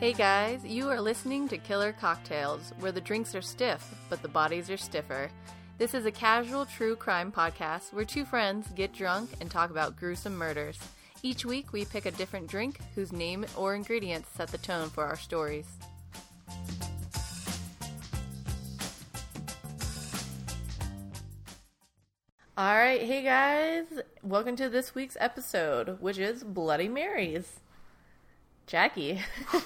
Hey guys, you are listening to Killer Cocktails, where the drinks are stiff, but the bodies are stiffer. This is a casual true crime podcast where two friends get drunk and talk about gruesome murders. Each week, we pick a different drink whose name or ingredients set the tone for our stories. All right, hey guys, welcome to this week's episode, which is Bloody Marys. Jackie,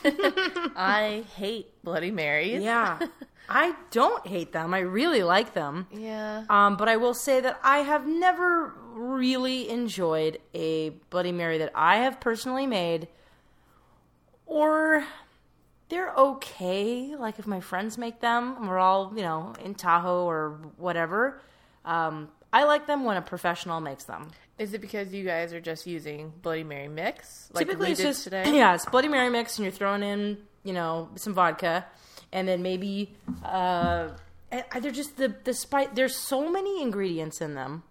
I hate Bloody Marys. Yeah. I don't hate them. I really like them. Yeah. Um, but I will say that I have never really enjoyed a Bloody Mary that I have personally made, or they're okay. Like if my friends make them, we're all you know in Tahoe or whatever. Um, I like them when a professional makes them. Is it because you guys are just using Bloody Mary mix, like Typically, we it's did just today? yeah, it's Bloody Mary mix, and you're throwing in you know some vodka, and then maybe uh, they're just the the spice. There's so many ingredients in them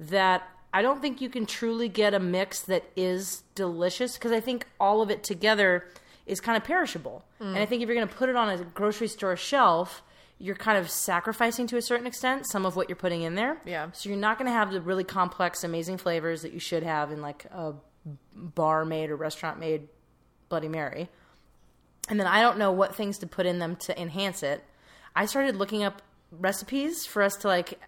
that I don't think you can truly get a mix that is delicious because I think all of it together is kind of perishable, and I think if you're going to put it on a grocery store shelf. You're kind of sacrificing to a certain extent some of what you're putting in there. Yeah. So you're not going to have the really complex, amazing flavors that you should have in like a bar made or restaurant made Bloody Mary. And then I don't know what things to put in them to enhance it. I started looking up recipes for us to like,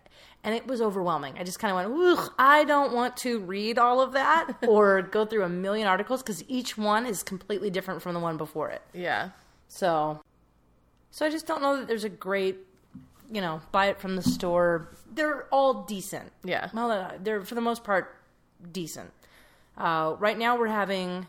and it was overwhelming. I just kind of went, Ugh, I don't want to read all of that or go through a million articles because each one is completely different from the one before it. Yeah. So, so I just don't know that there's a great, you know, buy it from the store. They're all decent. Yeah. Well, uh, they're for the most part decent. Uh, right now we're having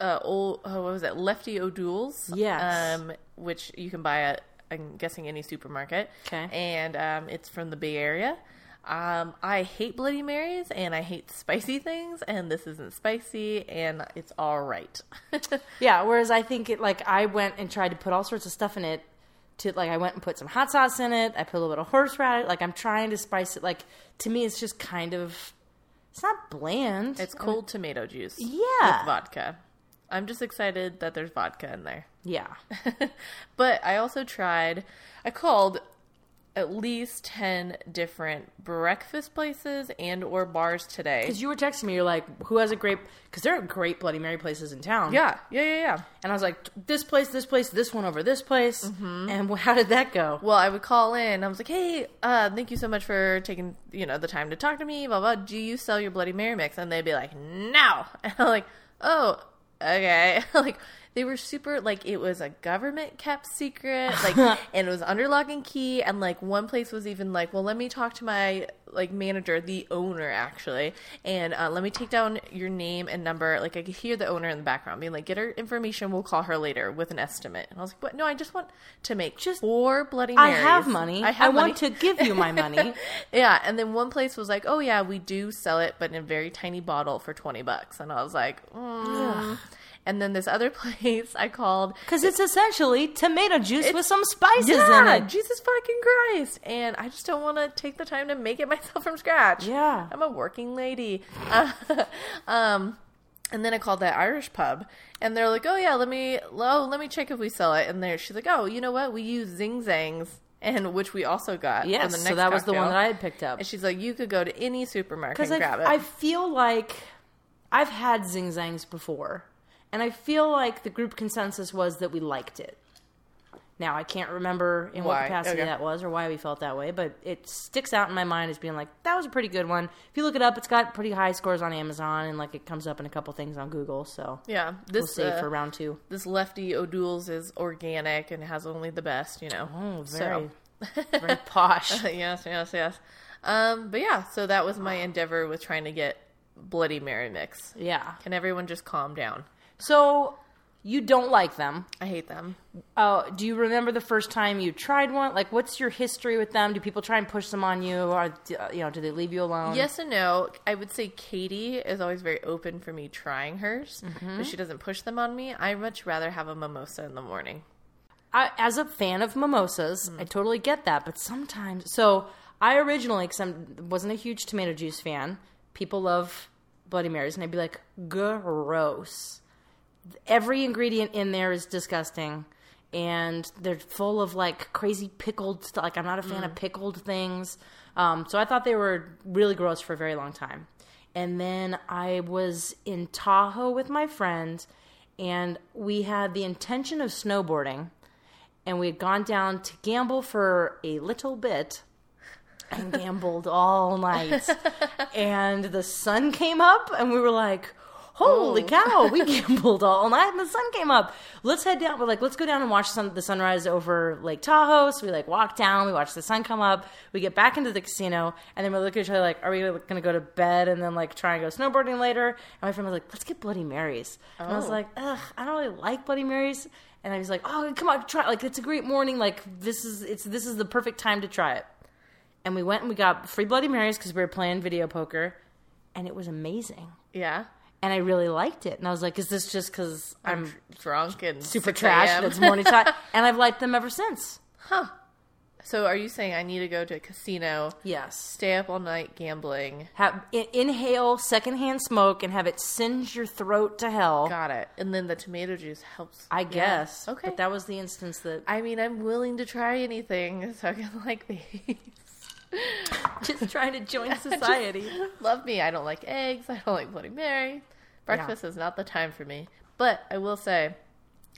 Uh, old, oh, what was it? Lefty O'Doul's. Yes. Um, which you can buy at, I'm guessing, any supermarket. Okay. And um, it's from the Bay Area. Um, I hate Bloody Marys and I hate spicy things, and this isn't spicy, and it's all right. yeah. Whereas I think it like I went and tried to put all sorts of stuff in it. To like I went and put some hot sauce in it. I put a little bit of horseradish. Like I'm trying to spice it. Like to me, it's just kind of. It's not bland. It's cold tomato juice. Yeah. With vodka. I'm just excited that there's vodka in there. yeah. but I also tried, I called at least 10 different breakfast places and or bars today. Because you were texting me, you're like, "Who has a great?" Because there are great Bloody Mary places in town. Yeah, yeah, yeah, yeah. And I was like, "This place, this place, this one over this place." Mm-hmm. And how did that go? Well, I would call in. I was like, "Hey, uh, thank you so much for taking you know the time to talk to me. Blah blah. Do you sell your Bloody Mary mix?" And they'd be like, "No." And I'm like, "Oh, okay." like they were super like it was a government kept secret, like, and it was under lock and key. And like one place was even like, "Well, let me talk to my like manager, the owner actually, and uh, let me take down your name and number." Like I could hear the owner in the background being like, "Get her information. We'll call her later with an estimate." And I was like, "What? No, I just want to make Just- four Bloody I have money. I, have want money. to give you my money. Yeah, and then one place was like, "Oh yeah, we do sell it, but in a very tiny bottle for twenty bucks." And I was like, mm. And then this other place I called, Because it's essentially tomato juice with some spices yeah, in it. Jesus fucking Christ, and I just don't want to take the time to make it myself from scratch. Yeah. I'm a working lady. Uh, um, and then I called that Irish pub, and they're like, "Oh yeah, let me, oh let me check if we sell it." And there, she's like, "Oh, you know what? We use Zing Zangs." And which we also got. Yes, on the so that was the one that I had picked up. And she's like, you could go to any supermarket and I, grab it. I feel like I've had zing zangs before, and I feel like the group consensus was that we liked it. Now I can't remember in what Why? capacity Okay. that was or why we felt that way, but it sticks out in my mind as being like that was a pretty good one. If you look it up, it's got pretty high scores on Amazon, and like it comes up in a couple things on Google. So yeah, we'll this save uh, for round two. this Lefty O'Doul's is organic and has only the best, you know. Oh, very, very posh. yes, yes, yes. Um, but yeah, so that was my endeavor with trying to get Bloody Mary mix. Yeah. Can everyone just calm down? So you don't like them. I hate them. Uh, do you remember the first time you tried one? Like, what's your history with them? Do people try and push them on you, or uh, you know, do they leave you alone? Yes and no. I would say Katie is always very open for me trying hers, Mm-hmm. but she doesn't push them on me. I much rather have a mimosa in the morning. I, as a fan of mimosas, I totally get that. But sometimes, so I originally, because I wasn't a huge tomato juice fan, people love Bloody Marys, and I'd be like, gross. Every ingredient in there is disgusting. And they're full of like crazy pickled stuff like i'm not a fan of pickled things. Um, so i thought they were really gross for a very long time. And then i was in tahoe with my friend and we had the intention of snowboarding. And we had gone down to gamble for a little bit and gambled all night. and the sun came up, and we were like, Holy Oh. cow, we gambled all night and the sun came up. Let's head down. We're like, let's go down and watch sun, the sunrise over Lake Tahoe. So we like walk down, we watch the sun come up, we get back into the casino, and then we look at each other like, are we going to go to bed and then like try and go snowboarding later? And my friend was like, let's get Bloody Marys. And I was Oh. like, ugh, I don't really like Bloody Marys. And I was like, oh, come on, try. Like, it's a great morning. Like, this is it's this is the perfect time to try it. And we went and we got free Bloody Marys because we were playing video poker, and it was amazing. Yeah. And I really liked it. And I was like, is this just because I'm Drunk and super trash and it's morning time? and I've liked them ever since. Huh. So are you saying I need to go to a casino, Yes. stay up all night gambling? Have, in, inhale secondhand smoke and have it singe your throat to hell. Got it. And then the tomato juice helps. I Yeah. guess. Okay. But that was the instance that I mean, I'm willing to try anything so I can like these. just trying to join society. Love me. I don't like eggs. I don't like Bloody Mary. Breakfast is not the time for me. But I will say,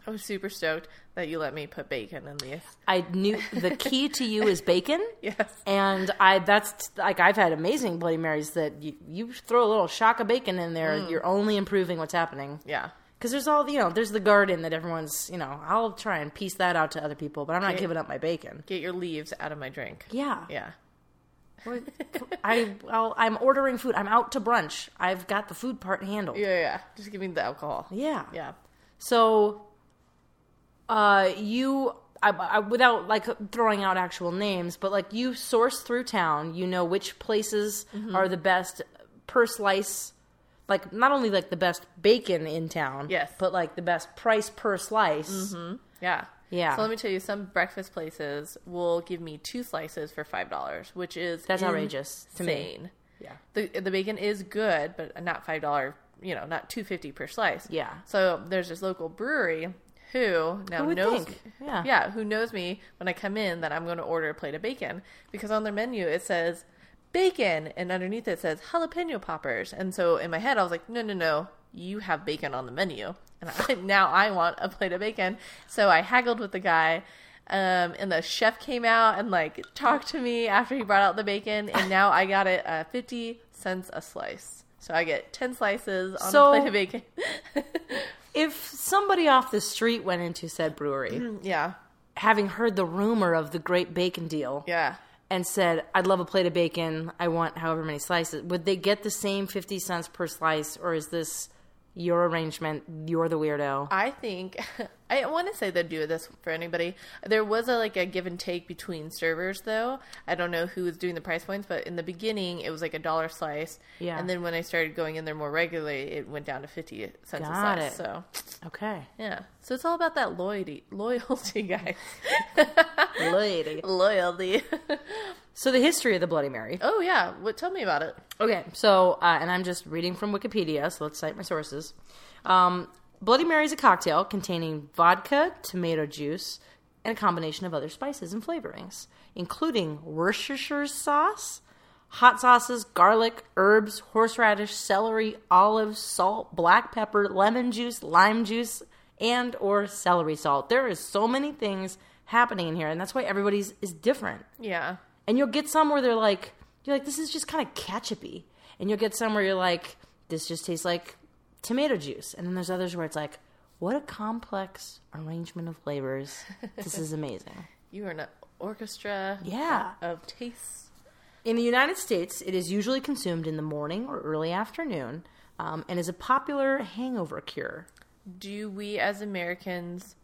I was super stoked that you let me put bacon in these. I knew the key to you is bacon. Yes. And I that's like I've had amazing Bloody Marys that you, you throw a little shock of bacon in there, Mm. you're only improving what's happening. Yeah. Because there's all you know, there's the garden that everyone's you know. I'll try and piece that out to other people, but I'm not Okay. giving up my bacon. Get your leaves out of my drink. Yeah, Yeah. I I'll, I'm ordering food. I'm out to brunch. I've got the food part handled. Yeah, yeah. Just give me the alcohol. Yeah. Yeah. So, uh, you, I, I, without like throwing out actual names, but like you source through town, you know which places Mm-hmm. are the best per slice. Like not only like the best bacon in town, Yes. but like the best price per slice. Yeah. Yeah. So let me tell you, some breakfast places will give me two slices for five dollars, which is That's outrageous to me. Yeah. The the bacon is good, but not five dollar. You know, not two fifty per slice. Yeah. So there's this local brewery who now Who knows, think? Yeah. yeah, who knows me when I come in that I'm going to order a plate of bacon because on their menu it says bacon and underneath it says jalapeno poppers, and so in my head I was like, no, no, no, you have bacon on the menu, and I, now I want a plate of bacon. So I haggled with the guy. Um, and the chef came out and like talked to me after he brought out the bacon, and now I got it uh, fifty cents a slice. So I get ten slices on So- a plate of bacon. If somebody off the street went into said brewery, yeah, having heard the rumor of the great bacon deal, yeah. and said, I'd love a plate of bacon, I want however many slices, would they get the same 50 cents per slice, or is this your arrangement? You're the weirdo. I think I want to say they'd do this for anybody. There was a like a give and take between servers though. I don't know who was doing the price points, but in the beginning it was like a dollar slice. Yeah. And then when I started going in there more regularly, it went down to fifty cents Got a it. So Okay. yeah. So it's all about that loyalty loyalty guys. loyalty, loyalty. So, the history of the Bloody Mary. oh yeah. What tell me about it. Okay, so, uh, and I'm just reading from Wikipedia, so let's cite my sources. Um, Bloody Mary is a cocktail containing vodka, tomato juice, and a combination of other spices and flavorings, including Worcestershire sauce, hot sauces, garlic, herbs, horseradish, celery, olives, salt, black pepper, lemon juice, lime juice, and or celery salt. There is so many things happening in here, and that's why everybody's is different. Yeah. And you'll get some where they're like, you're like, this is just kind of ketchupy. And you'll get some where you're like, this just tastes like tomato juice. And then there's others where it's like, what a complex arrangement of flavors. This is amazing. You are an orchestra Yeah. of tastes. In the United States, it is usually consumed in the morning or early afternoon um, and is a popular hangover cure. Do we as Americans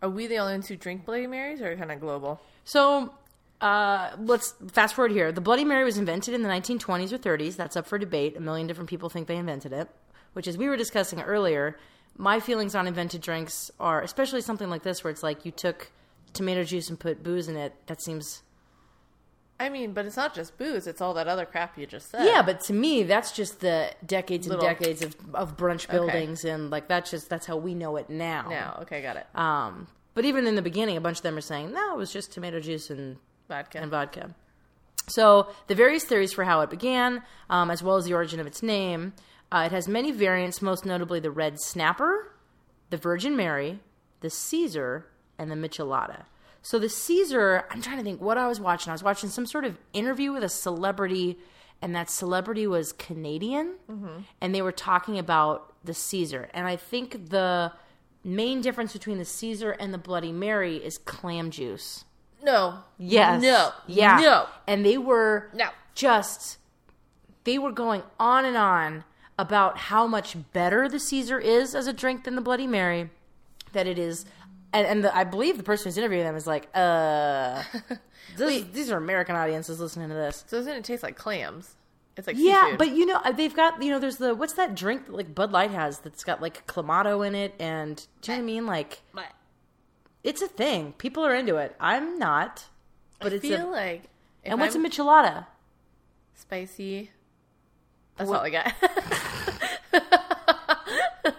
are we the only ones who drink Bloody Marys or kind of global? So uh, let's fast forward here. The Bloody Mary was invented in the 1920s or 30s. That's up for debate. A million different people think they invented it, which, as we were discussing earlier, my feelings on invented drinks are, especially something like this, where it's like you took tomato juice and put booze in it. That seems I mean, but it's not just booze; it's all that other crap you just said. Yeah, but to me, that's just the decades and Little- decades of, of brunch buildings, and like that's just that's how we know it now. now, okay, got it. Um, but even in the beginning, a bunch of them are saying no, it was just tomato juice and Vodka. and vodka. So the various theories for how it began, um, as well as the origin of its name, uh, it has many variants, most notably the Red Snapper, the Virgin Mary, the Caesar, and the Michelada. So the Caesar, I'm trying to think what I was watching. I was watching some sort of interview with a celebrity, and that celebrity was Canadian, and they were talking about the Caesar. And I think the main difference between the Caesar and the Bloody Mary is clam juice. no. Yes. No. Yeah. No. And they were No. just they were going on and on about how much better the Caesar is as a drink than the Bloody Mary. That it is and, and the, I believe the person who's interviewing them is like, uh this, these are American audiences listening to this. So doesn't it taste like clams? It's like Yeah, seafood. but you know uh, they've got you know there's the what's that drink that like Bud Light has that's got like clamato in it and do you know what I mean like But it's a thing people are into it I'm not but I it's feel a, like and what's I'm a michelada spicy? That's What- all I got.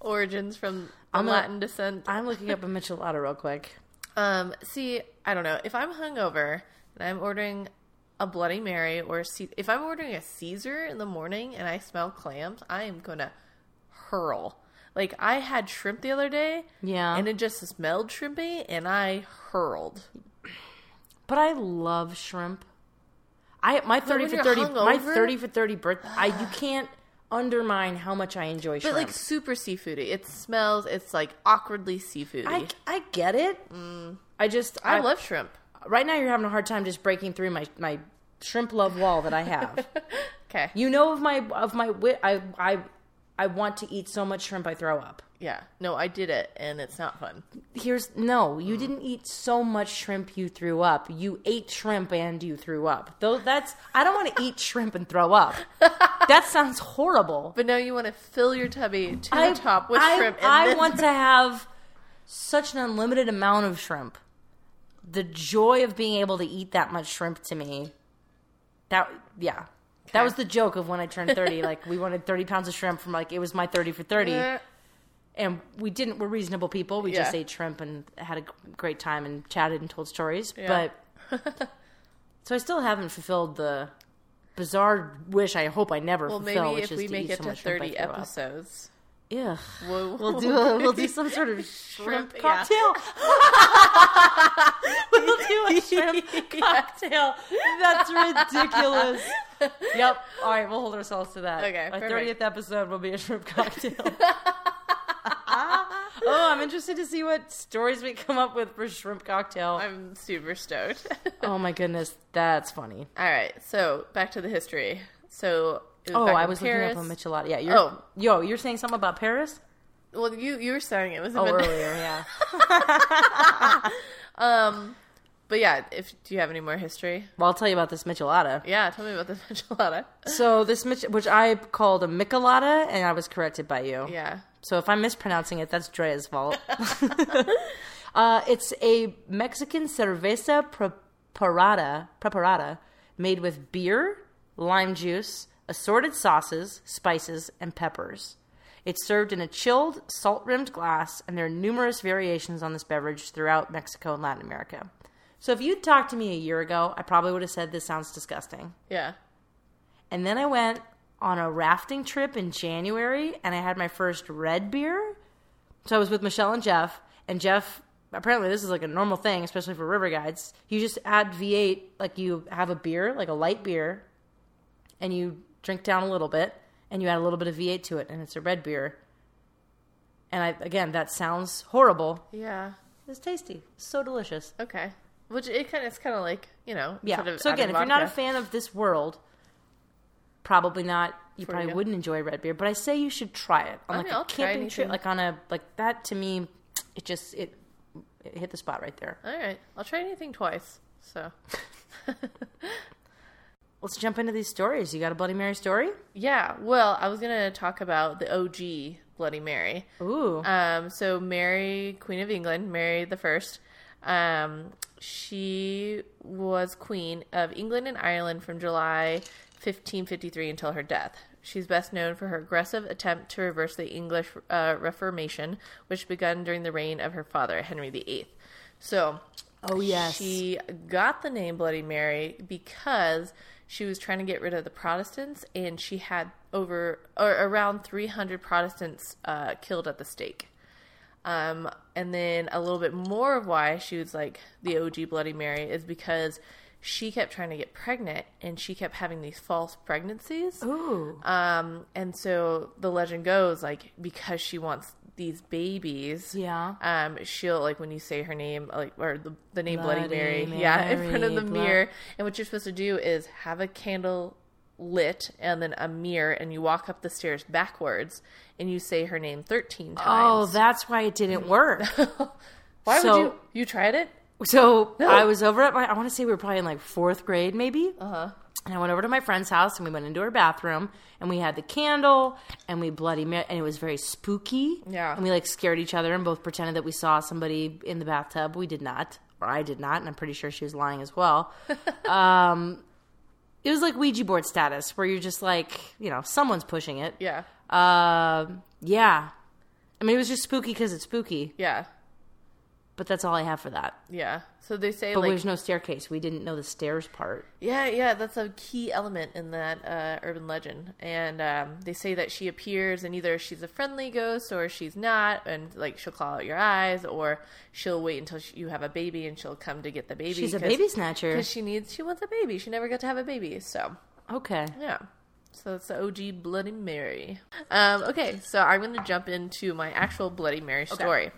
Origins from a- Latin descent. I'm looking up a michelada real quick. Um, see, I don't know. If I'm hungover and I'm ordering a Bloody Mary or a if I'm ordering a Caesar in the morning and I smell clams, I am gonna hurl. Like I had shrimp the other day, Yeah. and it just smelled shrimpy, and I hurled. But I love shrimp. I my thirty for thirty my thirty for thirty birth. I you can't undermine how much I enjoy But like super seafoody. It smells. It's like awkwardly seafoody. I I get it. Mm. I just I love shrimp. right now. You're having a hard time just breaking through my my shrimp love wall that I have. Okay. you know of my of my wit. I I I want to eat so much shrimp I throw up. Yeah. No, I did it, and it's not fun. Here's no, you mm. didn't eat so much shrimp you threw up. You ate shrimp and you threw up. Though that's I don't want to eat shrimp and throw up. That sounds horrible. But now you want to fill your tubby to I, the top with I, shrimp. And I then- want to have such an unlimited amount of shrimp. The joy of being able to eat that much shrimp to me. That yeah. That was the joke of when I turned 30. like we wanted 30 pounds of shrimp from like it was my 30 for 30. Uh, And we didn't we're reasonable people we just ate shrimp and had a great time and chatted and told stories Yeah. but so i still haven't fulfilled the bizarre wish i hope i never Well, fulfill maybe which if is we to make it so to much shrimp I 30 throw up. episodes, Ugh. we'll, We'll do a, we'll do some sort of shrimp, Shrimp, yeah. cocktail. we'll do a shrimp cocktail. That's ridiculous. Yep. All right, we'll hold ourselves to that. Okay, Our thirtieth episode will be a shrimp cocktail. Oh, I'm interested to see what stories we come up with for shrimp cocktail. I'm super stoked. oh my goodness, that's funny. All right, so back to the history. So Oh, I was Paris. looking up a michelada. Yeah, you're. Oh. yo, you're saying something about Paris? Well, you you were saying it was Oh, earlier, yeah. Um, but yeah, if do you have any more history? Well, I'll tell you about this michelada. Yeah, tell me about this Michelada. So this mich- which I called a michelada, and I was corrected by you. Yeah. So if I'm mispronouncing it, that's Drea's fault. uh, it's a Mexican cerveza preparada, preparada made with beer, lime juice, assorted sauces, spices, and peppers. It's served in a chilled, salt rimmed glass, and there are numerous variations on this beverage throughout Mexico and Latin America. So if you'd talked to me a year ago, I probably would have said this sounds disgusting. Yeah. And then I went on a rafting trip in January and I had my first red beer. So I was with Michelle and Jeff. And Jeff, apparently, this is like a normal thing, especially for river guides. You just add V8, like you have a beer, like a light beer, and you drink down a little bit and you add a little bit of V8 to it, and it's a red beer. And I, again, that sounds horrible. Yeah. It's tasty. So delicious. Okay. Which it kind of it's kind of like you know. Yeah. sort of so again, if you're not a fan of this world, probably not. You probably you. wouldn't enjoy red beer, but I say you should try it on I like mean, a I'll camping trip, like on a like that. To me, it just it, it hit the spot right there. All right, I'll try anything twice. So Let's jump into these stories. You got a Bloody Mary story? yeah. Well, I was gonna talk about the OG Bloody Mary. Ooh, Um, so Mary, Queen of England, Mary the First, um, she was queen of England and Ireland from July 1553 until her death. She's best known for her aggressive attempt to reverse the English uh, Reformation, which began during the reign of her father, Henry VIII. So, Oh yes. she got the name Bloody Mary because she was trying to get rid of the Protestants, and she had over or around 300 Protestants uh, killed at the stake. Um, and then a little bit more of why she was like the OG Bloody Mary is because she kept trying to get pregnant, and she kept having these false pregnancies. Ooh. Um, and so the legend goes like because she wants these babies, Yeah. um, she'll like when you say her name, like or the, the name Bloody, Bloody Mary, yeah, in front of the Mary, mirror. And what you're supposed to do is have a candle lit and then a mirror, and you walk up the stairs backwards, and you say her name 13 times. Oh, that's why it didn't work. Why so- would you? You tried it? So I was over at my, I want to say we were probably in like fourth grade, maybe. Uh huh. And I went over to my friend's house and we went into her bathroom and we had the candle and we bloody Mary and it was very spooky. Yeah. And we like scared each other and both pretended that we saw somebody in the bathtub. We did not, or I did not, and I'm pretty sure she was lying as well. um, it was like Ouija board status where you're just like, you know, someone's pushing it. Yeah. Um, yeah. I mean, it was just spooky because it's spooky, Yeah. But that's all I have for that. Yeah. So they say But like there's no staircase. We didn't know the stairs part. Yeah, yeah, that's a key element in that uh, urban legend. And um, they say that she appears, and either she's a friendly ghost or she's not, and like she'll claw out your eyes, or she'll wait until she, you have a baby and she'll come to get the baby. She's a baby snatcher. because she needs, she wants a baby. She never got to have a baby, so Okay. yeah. So it's the OG Bloody Mary. Um, okay, so I'm going to jump into my actual Bloody Mary story.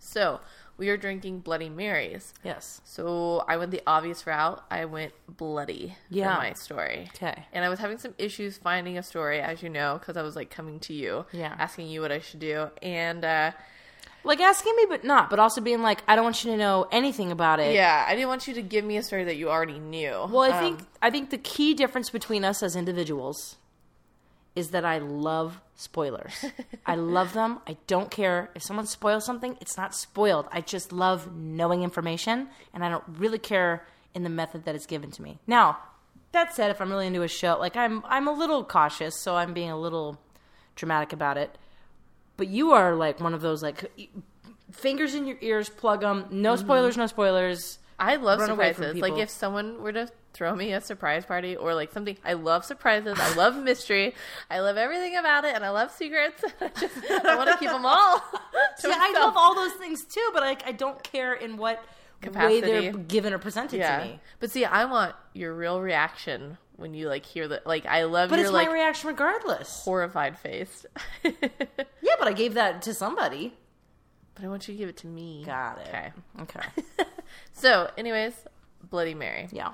So we are drinking Bloody Marys. Yes. So I went the obvious route. I went bloody Yeah. for my story. Okay. And I was having some issues finding a story, as you know, because I was like coming to you, Yeah. asking you what I should do, and uh, Like asking me, but not, but also being like, I don't want you to know anything about it. yeah, I didn't want you to give me a story that you already knew. Well, I Um, think I think the key difference between us as individuals is that I love spoilers. I love them. I don't care if someone spoils something; it's not spoiled. I just love knowing information, and I don't really care in the method that it's given to me. Now, that said, if I'm really into a show, like I'm, I'm a little cautious, so I'm being a little dramatic about it. But you are like one of those like fingers in your ears, plug them. No mm-hmm. spoilers, no spoilers. I love run surprises. Like if someone were to throw me a surprise party or like something, I love surprises. I love mystery. I love everything about it, and I love secrets. I just I want to keep them all. Yeah, I love all those things too, but like I don't care in what way they're given or presented Yeah, to me. but see, I want your real reaction when you like hear that. Like I love But your it's like my reaction regardless. horrified face. Yeah, but I gave that to somebody. I want you to give it to me. Got it. Okay. Okay. So, anyways, Bloody Mary. yeah.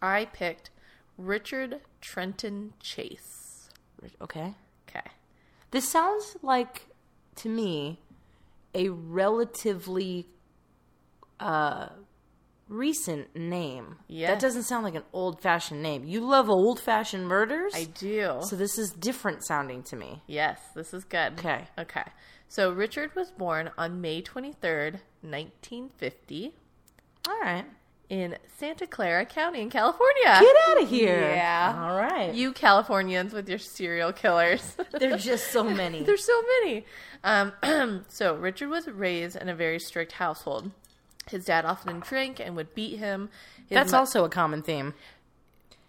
I picked Richard Trenton Chase. Okay. Okay. This sounds like to me a relatively uh recent name. Yeah. That doesn't sound like an old-fashioned name. You love old-fashioned murders? I do. so this is different sounding to me. yes, this is good. Okay. Okay. So Richard was born on May 23rd, 1950 All right. in Santa Clara County in California. Get out of here. Yeah. All right. You Californians with your serial killers. There's just so many. There's so many. Um, so Richard was raised in a very strict household. His dad often drank and would beat him. His That's mo- also a common theme.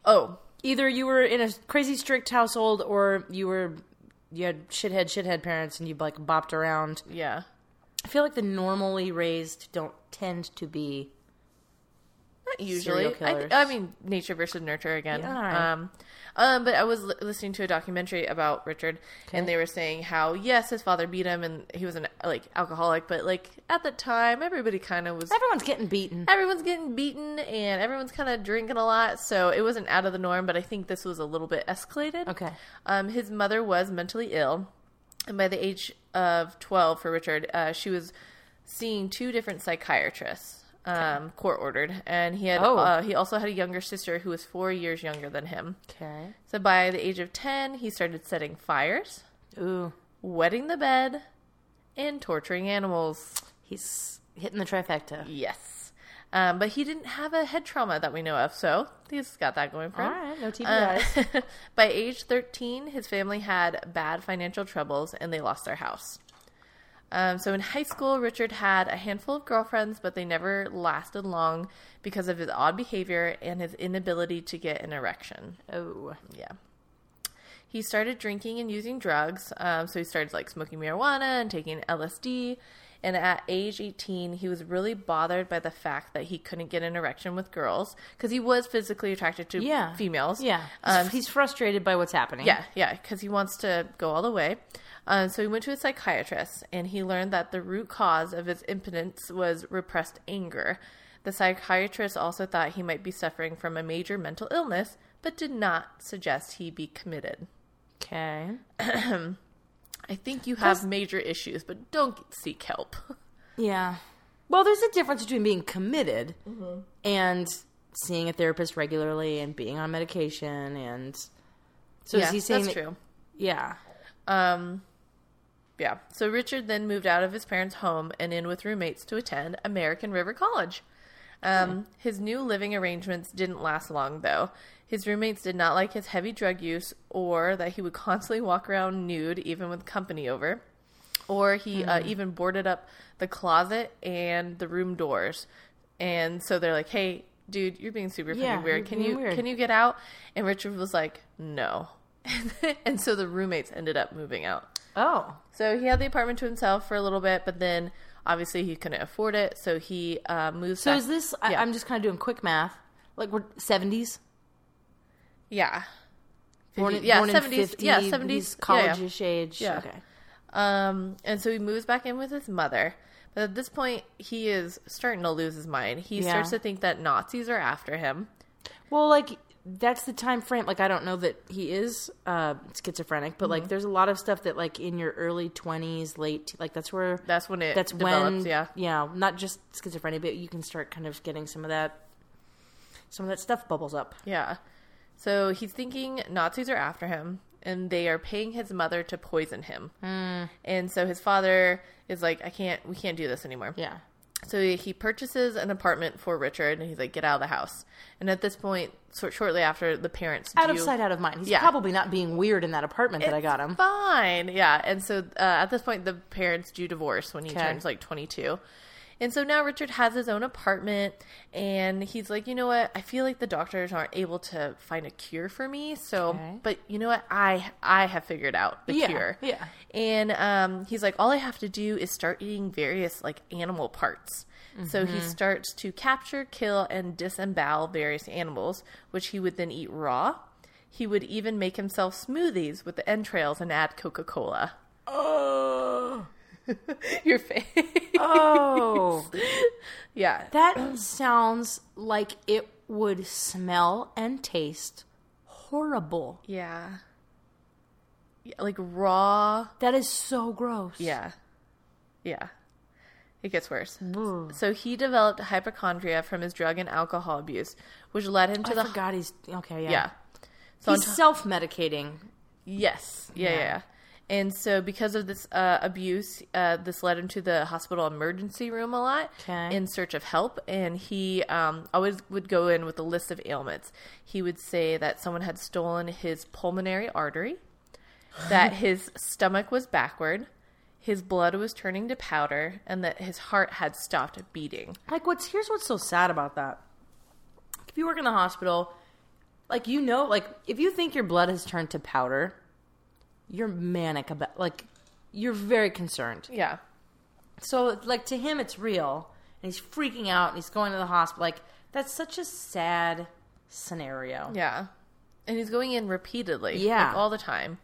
Oh, Either you were in a crazy strict household, or you were you had shithead shithead parents, and you like bopped around. yeah. I feel like the normally raised don't tend to be. Not usually. I. I mean, nature versus nurture again. Yeah, all right. Um, um, but I was li- listening to a documentary about Richard, and they were saying how yes, his father beat him, and he was an like alcoholic, but like at the time, everybody kind of was. Everyone's getting beaten. Everyone's getting beaten, and everyone's kind of drinking a lot, so it wasn't out of the norm. But I think this was a little bit escalated. Okay. Um, his mother was mentally ill, and by the age of 12 for Richard, uh, she was seeing two different psychiatrists, um, court ordered, and he had Oh. uh, he also had a younger sister who was four years younger than him. Okay. So by the age of 10, he started setting fires, Ooh, wetting the bed, and torturing animals. he's hitting the trifecta. Yes. Um, but he didn't have a head trauma that we know of, so he's got that going for him. right, no Uh, by age 13, his family had bad financial troubles and they lost their house. Um, so in high school, Richard had a handful of girlfriends, but they never lasted long because of his odd behavior and his inability to get an erection. oh, Yeah. He started drinking and using drugs. Um, so he started like smoking marijuana and taking LSD. And at age 18, he was really bothered by the fact that he couldn't get an erection with girls because he was physically attracted to yeah, females. Yeah, Um, he's frustrated by what's happening. yeah, yeah, because he wants to go all the way. Um, so he went to a psychiatrist and he learned that the root cause of his impotence was repressed anger. The psychiatrist also thought he might be suffering from a major mental illness, but did not suggest he be committed. Okay. I think you have major issues, but don't seek help. Yeah. Well, there's a difference between being committed Mm-hmm. and seeing a therapist regularly and being on medication and. So yeah, is he saying that's that- true. Yeah. Um, yeah. So Richard then moved out of his parents' home and in with roommates to attend American River College. Um, His new living arrangements didn't last long, though. His roommates did not like his heavy drug use or that he would constantly walk around nude, even with company over. Or he uh, even boarded up the closet and the room doors. And so they're like, hey, dude, you're being super fucking Yeah, you're weird. Can you weird." can you get out? And Richard was like, no. and so the roommates ended up moving out. Oh. So he had the apartment to himself for a little bit, but then obviously he couldn't afford it, so he uh, moved. So back- is this? I, Yeah. I'm just kind of doing quick math. Like we're 70s. Yeah. Born, 50 in- yeah, born in 70s. 50, yeah, he's 70s. Yeah, yeah. college-ish age. Yeah. Okay. Um, and so he moves back in with his mother. But at this point, he is starting to lose his mind. He Yeah. starts to think that Nazis are after him. Well, like that's the time frame. Like I don't know that he is uh, schizophrenic, but Mm-hmm. like there's a lot of stuff that like in your early 20s, late like that's where That's when it that's develops. when yeah. yeah, not just schizophrenia, but you can start kind of getting some of that some of that stuff bubbles up. Yeah. So he's thinking Nazis are after him and they are paying his mother to poison him. Mm. And so his father is like, I can't, we can't do this anymore. Yeah. So he, purchases an apartment for Richard and he's like, get out of the house. And at this point, so, shortly after, the parents Out of sight, out of mind. He's Yeah. probably not being weird in that apartment that I got him. Fine. Yeah. And so uh, at this point, the parents do divorce when he Okay. turns like 22. And so now Richard has his own apartment and he's like, you know what? I feel like the doctors aren't able to find a cure for me. So, Okay. but you know what? I, I have figured out the Yeah, cure. yeah. And um, he's like, all I have to do is start eating various like animal parts. So Mm-hmm. he starts to capture, kill, and disembowel various animals, which he would then eat raw. He would even make himself smoothies with the entrails and add Coca Cola. Oh. Your face. Oh. yeah. that sounds like it would smell and taste horrible. Yeah. Yeah, Like raw. That is so gross. Yeah. Yeah. It gets worse. So he developed hypochondria from his drug and alcohol abuse, which led him to I the forgot he's okay. Yeah. yeah. So He's top- self medicating. Yes. Yeah, yeah. Yeah. And so, because of this uh, abuse, uh, this led him to the hospital emergency room a lot Okay. in search of help. And he um, always would go in with a list of ailments. He would say that someone had stolen his pulmonary artery, that his stomach was backward, his blood was turning to powder, and that his heart had stopped beating. Like what's here's what's so sad about that. If you work in the hospital, like you know, like if you think your blood has turned to powder, you're manic about like you're very concerned. Yeah. So like to him it's real and he's freaking out and he's going to the hospital. Like that's such a sad scenario. Yeah. And he's going in repeatedly. Yeah. Like all the time.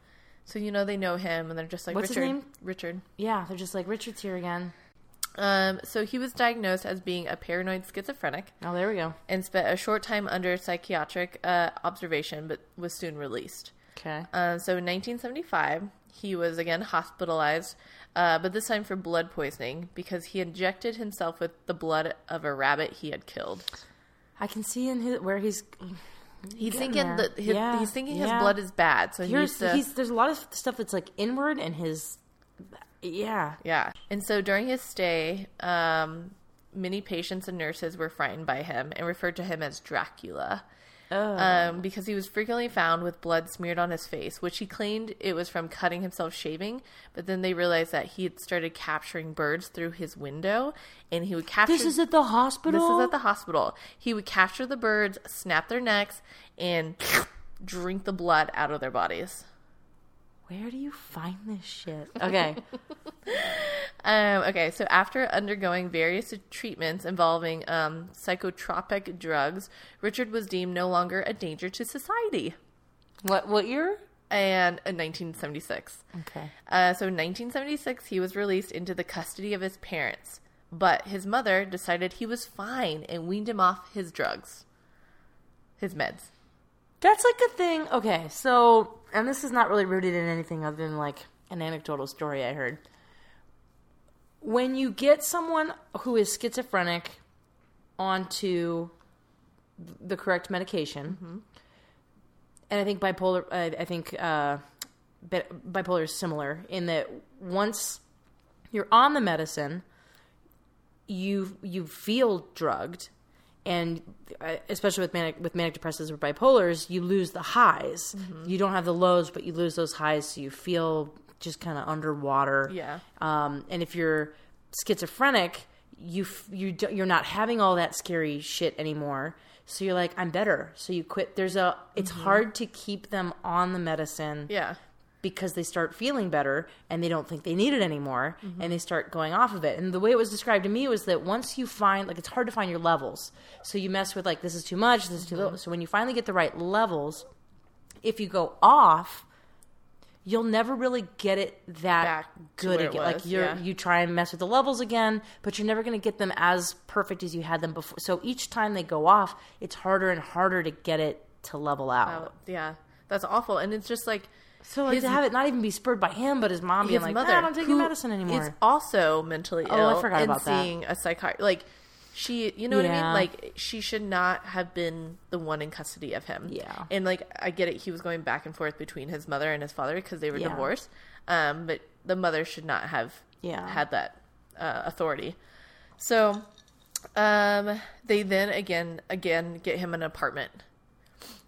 So, you know, they know him and they're just like, What's his name? Richard. Yeah, they're just like Richard's here again. Um, so he was diagnosed as being a paranoid schizophrenic Oh, there we go. and spent a short time under psychiatric uh, observation, but was soon released. Okay. Uh, so in 1975, he was again hospitalized, uh, but this time for blood poisoning because he injected himself with the blood of a rabbit he had killed. I can see in his where he's He's thinking there. that his, Yeah, he's thinking his yeah. blood is bad, so he here's to. he's there's a lot of stuff that's like inward and his yeah. Yeah. And so during his stay, um, many patients and nurses were frightened by him and referred to him as Dracula. Oh. Um, because he was frequently found with blood smeared on his face, which he claimed it was from cutting himself shaving. But then they realized that he had started capturing birds through his window, and he would capture. this is at the hospital. This is at the hospital. He would capture the birds, snap their necks, and drink the blood out of their bodies. Where do you find this shit? Okay. Um, okay, so after undergoing various treatments involving um, psychotropic drugs, Richard was deemed no longer a danger to society. what what year? And in 1976. Okay. Uh, so in 1976, he was released into the custody of his parents, but his mother decided he was fine and weaned him off his drugs, his meds. That's like a thing. Okay, so and this is not really rooted in anything other than like an anecdotal story I heard. When you get someone who is schizophrenic onto the correct medication, and I think bipolar, I, I think uh, bipolar is similar in that once you're on the medicine, you you feel drugged and uh, especially with manic with manic depressives or bipolars you lose the highs. You don't have the lows but you lose those highs so you feel just kind of underwater. Yeah. um, and if you're schizophrenic you f- you do, you're not having all that scary shit anymore. So you're like i'm better. So you quit. There's a it's hard to keep them on the medicine. Yeah. Because they start feeling better and they don't think they need it anymore mm-hmm. and they start going off of it. And the way it was described to me was that once you find like it's hard to find your levels. So you mess with like this is too much, this is too mm-hmm. little. So when you finally get the right levels, if you go off, you'll never really get it that Back good again. Like you're yeah. you try and mess with the levels again, but you're never going to get them as perfect as you had them before. So each time they go off, it's harder and harder to get it to level out. Yeah. That's awful. And it's just like So like his- to have it not even be spurred by him, but his mom being like, mother, "Nah, I don't take who medicine anymore." is also mentally ill Oh, I forgot and about that. seeing a psychiatrist. Like she, you know what I mean? Like she should not have been the one in custody of him. Yeah. and like I get it. He was going back and forth between his mother and his father because they were Yeah. divorced. Um, but the mother should not have Yeah. had that uh, authority. So, um, they then again again get him an apartment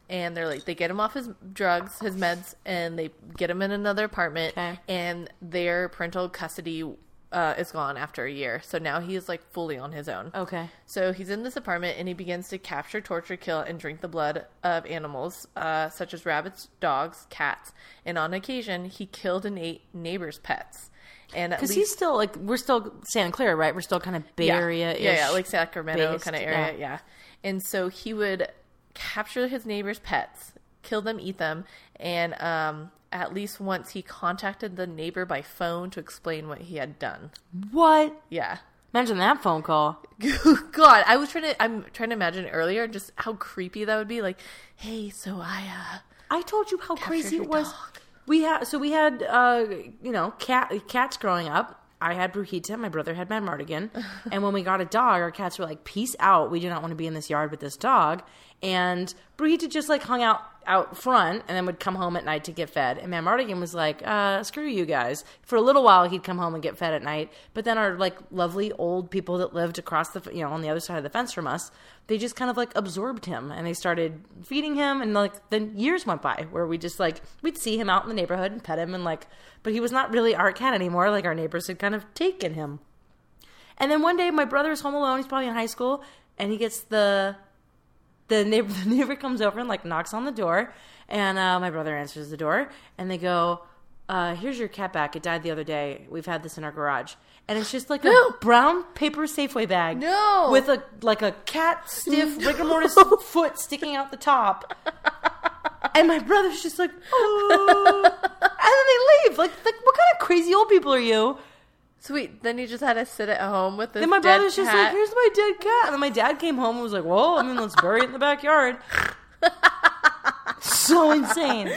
and they're like they get him off his drugs, his meds, and they get him in another apartment. Okay. And their parental custody uh, is gone after a year, so now he is like fully on his own. okay. So he's in this apartment and he begins to capture, torture, kill, and drink the blood of animals, uh, such as rabbits, dogs, cats, and on occasion he killed and ate neighbors' pets. And Because he's still like we're still Santa Clara, right? We're still kind of Bay yeah. Area, yeah, yeah, like Sacramento kind of area, yeah. yeah. And so he would capture his neighbors' pets, kill them, eat them, and um, at least once he contacted the neighbor by phone to explain what he had done. what? Yeah. Imagine that phone call. God, I was trying to. I'm trying to imagine earlier just how creepy that would be. Like, hey, so I uh, I told you how crazy it was. dog. We had so we had uh you know cat cats growing up. I had Brujita, my brother had Mad Mardigan, and when we got a dog, our cats were like, "Peace out, we do not want to be in this yard with this dog." And Brujita just like hung out out front, and then would come home at night to get fed. And Mad Mardigan was like, uh, "Screw you guys." For a little while, he'd come home and get fed at night, but then our like lovely old people that lived across the you know on the other side of the fence from us, they just kind of like absorbed him, and they started feeding him, and like then years went by where we just like we'd see him out in the neighborhood and pet him, and like, but he was not really our cat anymore. Like our neighbors had kind of taken him. And then one day, my brother's home alone. He's probably in high school, and he gets the the neighbor. The neighbor comes over and like knocks on the door, and uh, my brother answers the door, and they go, uh, "Here's your cat back. It died the other day. We've had this in our garage." And it's just like a brown paper Safeway bag, No. with a like a cat stiff rigor mortis foot sticking out the top. And my brother's just like, oh. and then they leave. Like, like, what kind of crazy old people are you? Sweet. Then you just had to sit at home with this. Then my brother's just like, here's my dead cat. And then my dad came home and was like, well, I mean, let's bury it in the backyard. so insane.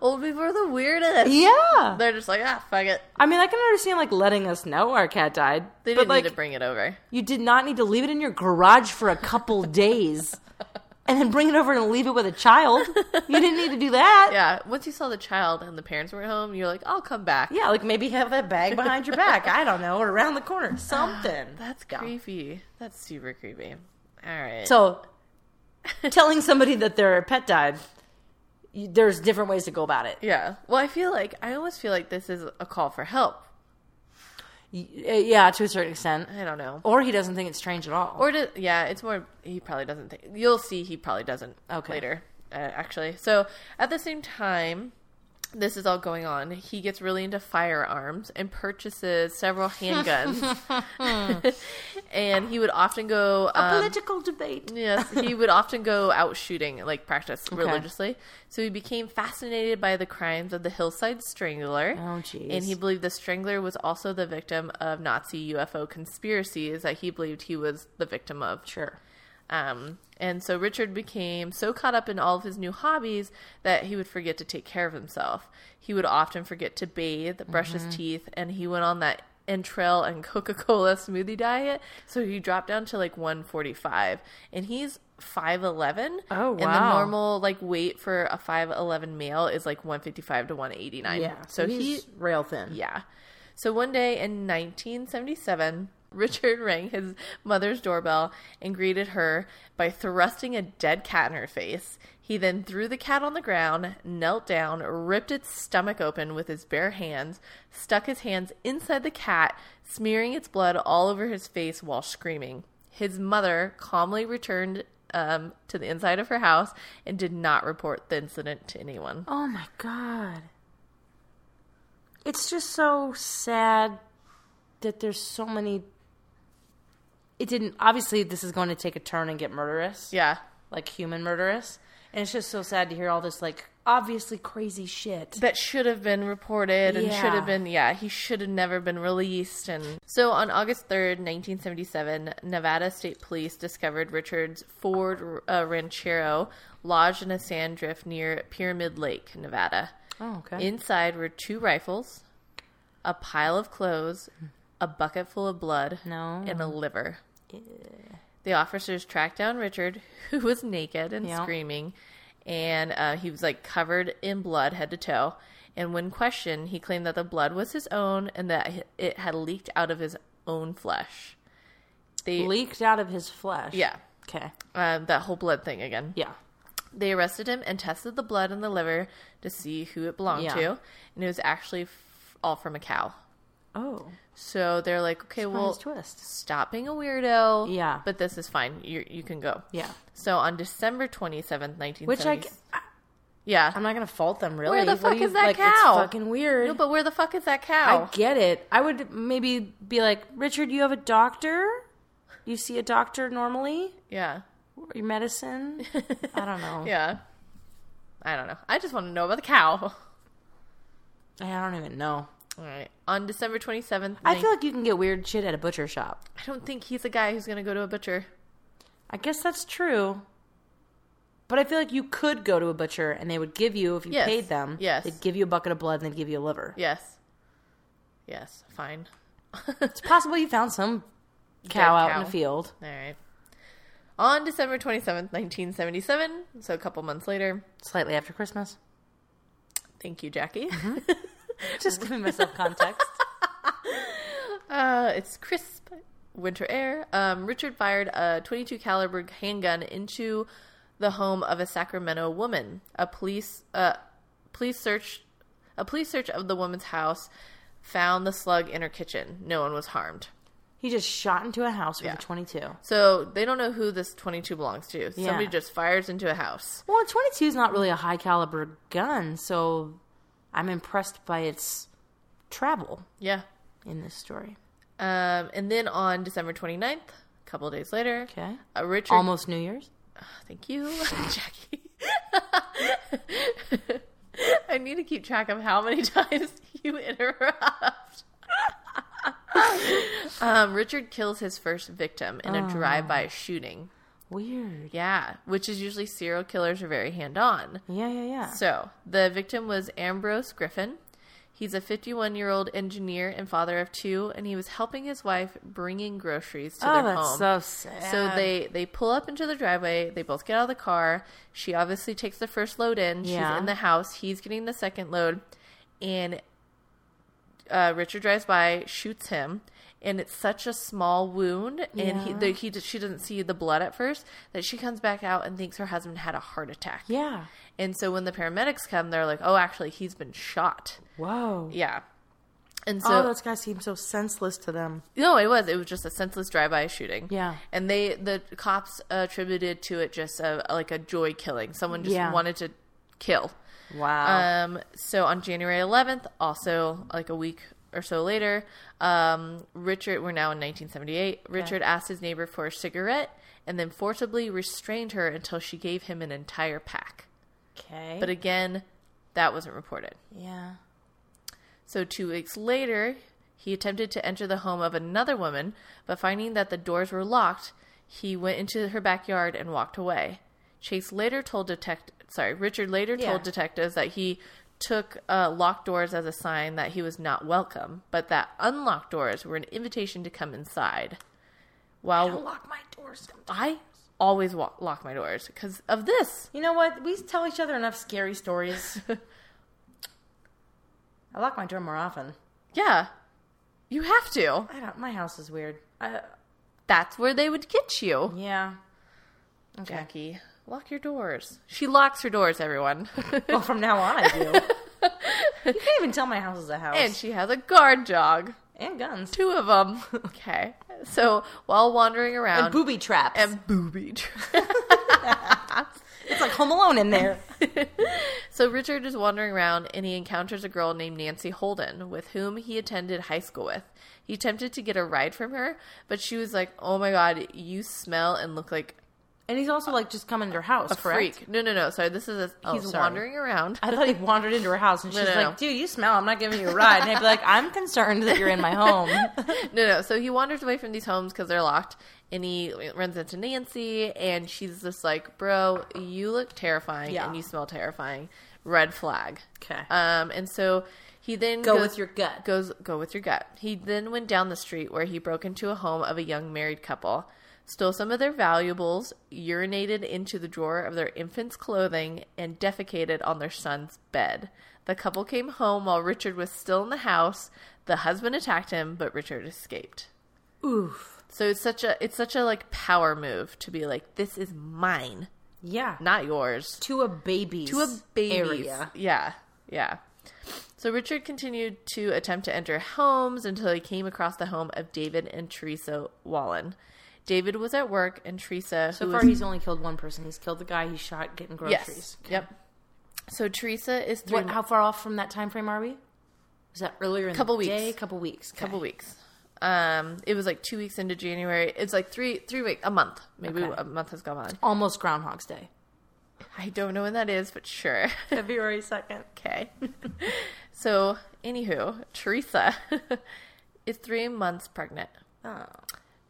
Old people are the weirdest. Yeah. They're just like, ah, fuck it. I mean, I can understand like letting us know our cat died. They didn't like, need to bring it over. you did not need to leave it in your garage for a couple days. And then bring it over and leave it with a child. you didn't need to do that. Yeah, once you saw the child and the parents weren't home, you're like, I'll come back. Yeah, like maybe have that bag behind your back. I don't know, or around the corner, ah, something. That's Yeah. creepy. That's super creepy. All right. So, telling somebody that their pet died, there's different ways to go about it. yeah. Well, I feel like I almost feel like this is a call for help. Uh, Yeah, to a certain extent. I don't know. Or he doesn't think it's strange at all. Or do, yeah, it's more. He probably doesn't think. You'll see. He probably doesn't. Okay. Later, uh, actually. So at the same time, this is all going on. He gets really into firearms and purchases several handguns. and he would often go. a Um, political debate. Yes, he would often go out shooting, like practice religiously. So he became fascinated by the crimes of the Hillside Strangler. Oh, jeez. And he believed the Strangler was also the victim of Nazi UFO conspiracies that he believed he was the victim of. Sure. Um, and so Richard became so caught up in all of his new hobbies that he would forget to take care of himself. He would often forget to bathe, brush Mm-hmm. his teeth, and he went on that Entrail and Coca Cola smoothie diet. So he dropped down to like 145. And he's 5'11. Oh, wow. And the normal like weight for a 5'11 male is like 155 to 189. Yeah. So he he's rail thin. yeah. So one day in 1977, Richard rang his mother's doorbell and greeted her by thrusting a dead cat in her face. He then threw the cat on the ground, knelt down, ripped its stomach open with his bare hands, stuck his hands inside the cat, smearing its blood all over his face while screaming. His mother calmly returned um, to the inside of her house and did not report the incident to anyone. Oh my god. It's just so sad that there's so many. It didn't. Obviously, this is going to take a turn and get murderous. Yeah. Like human murderous. And it's just so sad to hear all this, like, obviously crazy shit. that should have been reported and should have been yeah he should have never been released and so on august 3rd 1977 nevada state police discovered richard's ford uh, ranchero lodged in a sand drift near pyramid lake nevada oh, okay. inside were two rifles a pile of clothes a bucket full of blood No. and a liver the officers tracked down Richard, who was naked and Yeah. screaming, and uh, he was like covered in blood head to toe. And when questioned, he claimed that the blood was his own and that it had leaked out of his own flesh. They, Leaked out of his flesh. yeah, Okay. uh, that whole blood thing again. Yeah. They arrested him and tested the blood in the liver to see who it belonged Yeah. to, and it was actually f- all from a cow. Oh. So they're like, okay, well, Surprise twist. stop being a weirdo. Yeah. but this is fine. You you can go. Yeah. So on December 27th, 1970. Which I, I Yeah. I'm not gonna fault them really. Where the fuck you- is that like, cow? It's fucking weird. no, but where the fuck is that cow? I get it. I would maybe be like, Richard, you have a doctor? You see a doctor normally? yeah. Your medicine? I don't know. Yeah. I don't know. I just want to know about the cow. I don't even know. All right. On December 27th, I feel like you can get weird shit at a butcher shop. I don't think he's a guy who's going to go to a butcher. I guess that's true. But I feel like you could go to a butcher and they would give you, if you Yes. paid them, Yes. they'd give you a bucket of blood and they'd give you a liver. Yes. Yes. Fine. It's possible you found some cow out in cow. the field. All right. On December 27th, 1977, so a couple months later, Slightly after Christmas. thank you, Jackie. Mm-hmm. Just giving myself context. Uh, it's crisp winter air. Um, Richard fired a 22 caliber handgun into the home of a Sacramento woman. A police uh, police search a police search of the woman's house found the slug in her kitchen. No one was harmed. he just shot into a house with Yeah. a 22. So they don't know who this 22 belongs to. Somebody just fires into a house. Well, a 22 is not really a high caliber gun, so I'm impressed by its travel Yeah. in this story. Um, and then on December 29th, a couple of days later, Okay. uh, Richard Almost New Year's. Thank you, Jackie. I need to keep track of how many times you interrupt. um, Richard kills his first victim in a drive-by shooting. Weird. Yeah, which is usually serial killers are very hand-on. Yeah, yeah, yeah. So the victim was Ambrose Griffin. He's a 51 year old engineer and father of two, and he was helping his wife bringing groceries to Oh, their that's home. so sad. So they they pull up into the driveway. They both get out of the car. She obviously takes the first load in. Yeah. She's in the house. He's getting the second load, and uh, Richard drives by, shoots him, and it's such a small wound, and he, the, he she doesn't see the blood at first that she comes back out and thinks her husband had a heart attack. Yeah. And so when the paramedics come, they're like, "Oh, actually, he's been shot." Whoa. Yeah. And oh, so those guys seem so senseless to them. no, it was. It was just a senseless drive-by shooting. Yeah. and they the cops attributed to it just a, like a joy killing. Someone just Yeah. wanted to kill. Wow. Um. So on January 11th, also like a week or so later, um, Richard. We're now in 1978. Richard asked his neighbor for a cigarette and then forcibly restrained her until she gave him an entire pack. okay. But again, that wasn't reported. yeah. So, two weeks later, he attempted to enter the home of another woman, but finding that the doors were locked, he went into her backyard and walked away. Chase later told detect sorry, Richard later Yeah. told detectives that he took uh, locked doors as a sign that he was not welcome, but that unlocked doors were an invitation to come inside. While lock my doors. I always wa- lock my doors because of this. You know what? We tell each other enough scary stories. I lock my door more often. Yeah, you have to. I don't. My house is weird. I, That's where they would get you. yeah. Okay. Jackie, lock your doors. She locks her doors, everyone. Well, from now on, I do. you can't even tell my house is a house. and she has a guard dog. and guns. Two of them. Okay. So while wandering around. And booby traps. and booby. Traps. it's like Home Alone in there. so Richard is wandering around and he encounters a girl named Nancy Holden with whom he attended high school with. He attempted to get a ride from her, but she was like, "Oh my god, you smell and look like And he's also like just come into her house, a correct? freak." No, no, no. Sorry, this is a, Oh, he's sorry. wandering around. I thought he wandered into her house and she's No, no, like, dude, you smell. I'm not giving you a ride. And I'd be like, I'm concerned that you're in my home. no, no. So he wanders away from these homes because they're locked, and he runs into Nancy, and she's just like, "Bro, you look terrifying, Yeah. and you smell terrifying. Red flag." Okay. Um, and so he then Go goes- with your gut. Goes go with your gut. He then went down the street where he broke into a home of a young married couple, stole some of their valuables, urinated into the drawer of their infant's clothing, and defecated on their son's bed. The couple came home while Richard was still in the house. The husband attacked him, but Richard escaped. Oof. So it's such a it's such a like power move to be like this is mine, Yeah. not yours. to a baby. To a baby. area. Yeah, yeah. So Richard continued to attempt to enter homes until he came across the home of David and Teresa Wallin. David was at work, and Teresa. So far, he's only killed one person. He's killed the guy he shot getting groceries. yes, yep. So Teresa is three What, how far off from that time frame are we? Was that earlier in Couple the weeks. day? Couple weeks. Okay. couple weeks. Um, it was like two weeks into January. It's like three three weeks, a month. Maybe Okay. a month has gone on. Almost Groundhog's Day. I don't know when that is, but sure. February second. Okay. so, anywho, Teresa is three months pregnant Oh.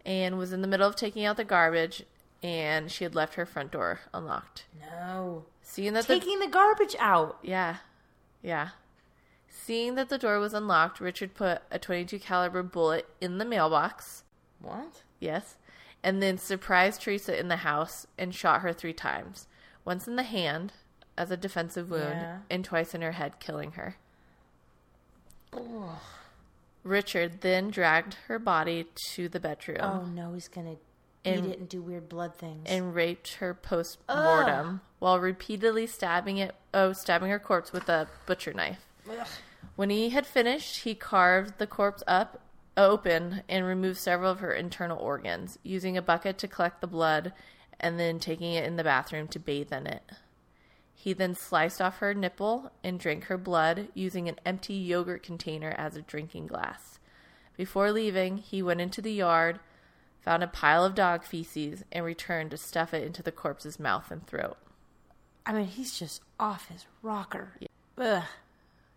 And was in the middle of taking out the garbage, and she had left her front door unlocked. No. Seeing that the Taking the garbage out. yeah, yeah, seeing that the door was unlocked, Richard put a 22 caliber bullet in the mailbox. What? Yes, and then surprised Teresa in the house and shot her three times. Once in the hand as a defensive wound, Yeah. and twice in her head, killing her. Richard then dragged her body to the bedroom Oh no, he's gonna And- eat it and do weird blood things. and raped her post mortem while repeatedly stabbing it oh stabbing her corpse with a butcher knife. Ugh. When he had finished, he carved the corpse up open and removed several of her internal organs, using a bucket to collect the blood and then taking it in the bathroom to bathe in it. He then sliced off her nipple and drank her blood using an empty yogurt container as a drinking glass. Before leaving, he went into the yard, found a pile of dog feces, and returned to stuff it into the corpse's mouth and throat. I mean, he's just off his rocker. Ugh.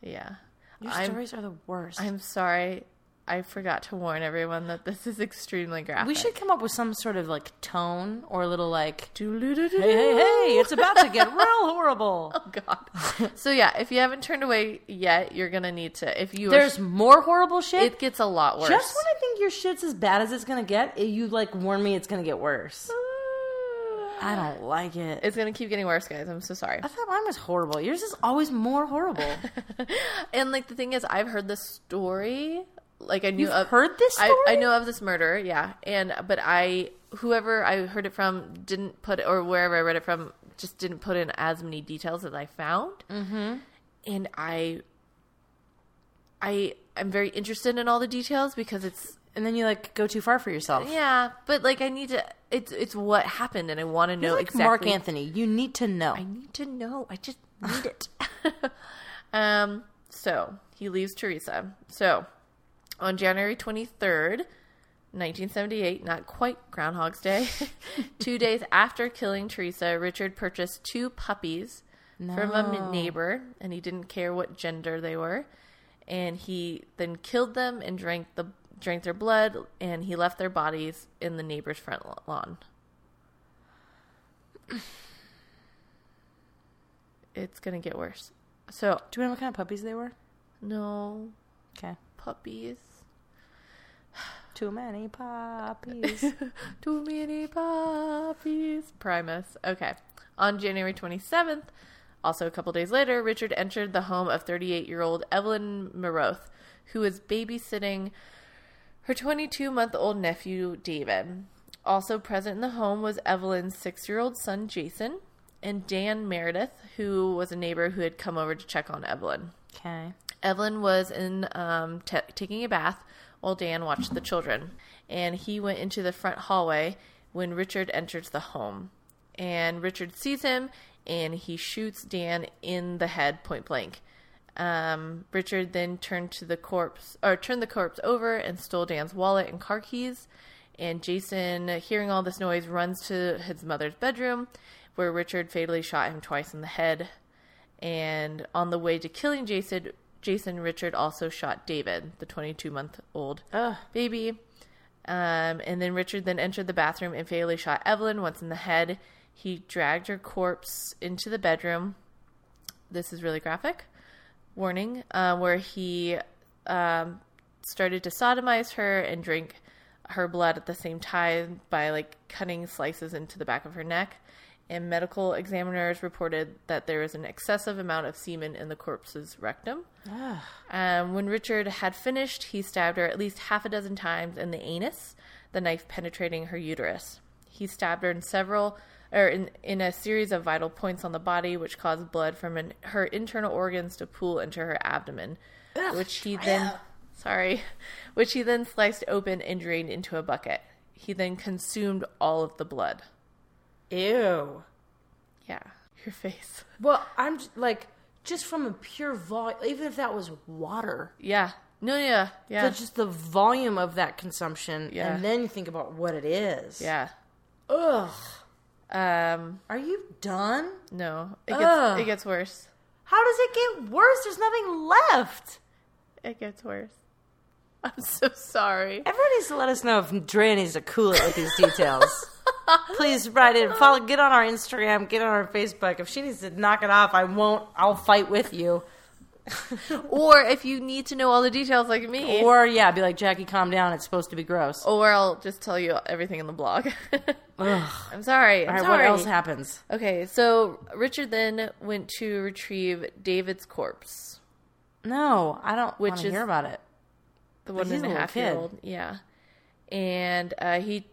Yeah. Your I'm- stories are the worst. I'm sorry. I forgot to warn everyone that this is extremely graphic. We should come up with some sort of like tone or a little like, hey, hey, hey, it's about to get real horrible. Oh God. so yeah, if you haven't turned away yet, you're gonna need to. If you There's are, more horrible shit. it gets a lot worse. Just when I think your shit's as bad as it's gonna get, you like warn me it's gonna get worse. Ah. I don't like it. It's gonna keep getting worse, guys. I'm so sorry. I thought mine was horrible. Yours is always more horrible. and like the thing is, I've heard this story. Like I knew You've of, heard this I, I know of this murder, yeah. And but I, whoever I heard it from, didn't put or wherever I read it from, just didn't put in as many details as I found. Mm-hmm. And I, I, I'm very interested in all the details because it's and then you like go too far for yourself. yeah. But like I need to. It's it's what happened, and I want to know You're like exactly. Mark Anthony. You need to know. I need to know. I just need it. um, so he leaves Teresa. So on January 23rd, 1978, not quite Groundhog's Day, two days after killing Teresa, Richard purchased two puppies from a neighbor, and he didn't care what gender they were. And he then killed them and drank the drank their blood, and he left their bodies in the neighbor's front lawn. It's gonna get worse. So Do we know what kind of puppies they were? no Okay. Puppies. Too many puppies. Too many puppies. Primus. Okay. On January 27th, also a couple days later, Richard entered the home of 38 year old Evelyn Miroth, who was babysitting her 22 month old nephew, David. Also present in the home was Evelyn's six year old son, Jason, and Dan Meredith, who was a neighbor who had come over to check on Evelyn. okay. Evelyn was in um, t- taking a bath while Dan watched the children, and he went into the front hallway when Richard enters the home. And Richard sees him, and he shoots Dan in the head point blank. Um, Richard then turned to the corpse, or turned the corpse over and stole Dan's wallet and car keys. And Jason, hearing all this noise, runs to his mother's bedroom, where Richard fatally shot him twice in the head. And on the way to killing Jason, Jason Richard also shot David, the 22 month old Ugh. baby. Um, and then Richard then entered the bathroom and fatally shot Evelyn once in the head. He dragged her corpse into the bedroom. This is really graphic. Warning, uh, where he um, started to sodomize her and drink her blood at the same time by like cutting slices into the back of her neck. And medical examiners reported that there was an excessive amount of semen in the corpse's rectum. Ugh. Um, when Richard had finished, he stabbed her at least half a dozen times in the anus, the knife penetrating her uterus. He stabbed her in several, or in, in a series of vital points on the body, which caused blood from an, her internal organs to pool into her abdomen, which he then, sorry, which he then sliced open and drained into a bucket. He then consumed all of the blood. Ew. Yeah, your face. Well, I'm j- like, just from a pure volume, even if that was water, Yeah. No, yeah, yeah, but just the volume of that consumption, Yeah. and then you think about what it is. yeah. Ugh. Um, Are you done? no, it gets Ugh. it gets worse. How does it get worse? There's nothing left. It gets worse. I'm so sorry. Everyone needs to let us know if Drea needs to cool it with these details. Please write in, follow, get on our Instagram, get on our Facebook. If she needs to knock it off, I won't. I'll fight with you. Or if you need to know all the details like me, or, yeah, be like Jackie, calm down. It's supposed to be gross. Or I'll just tell you everything in the blog. I'm sorry. I'm All right, sorry. what else happens? Okay, so Richard then went to retrieve David's corpse, No, I don't Which is- hear about it. the one and a half year old. Yeah, and uh, he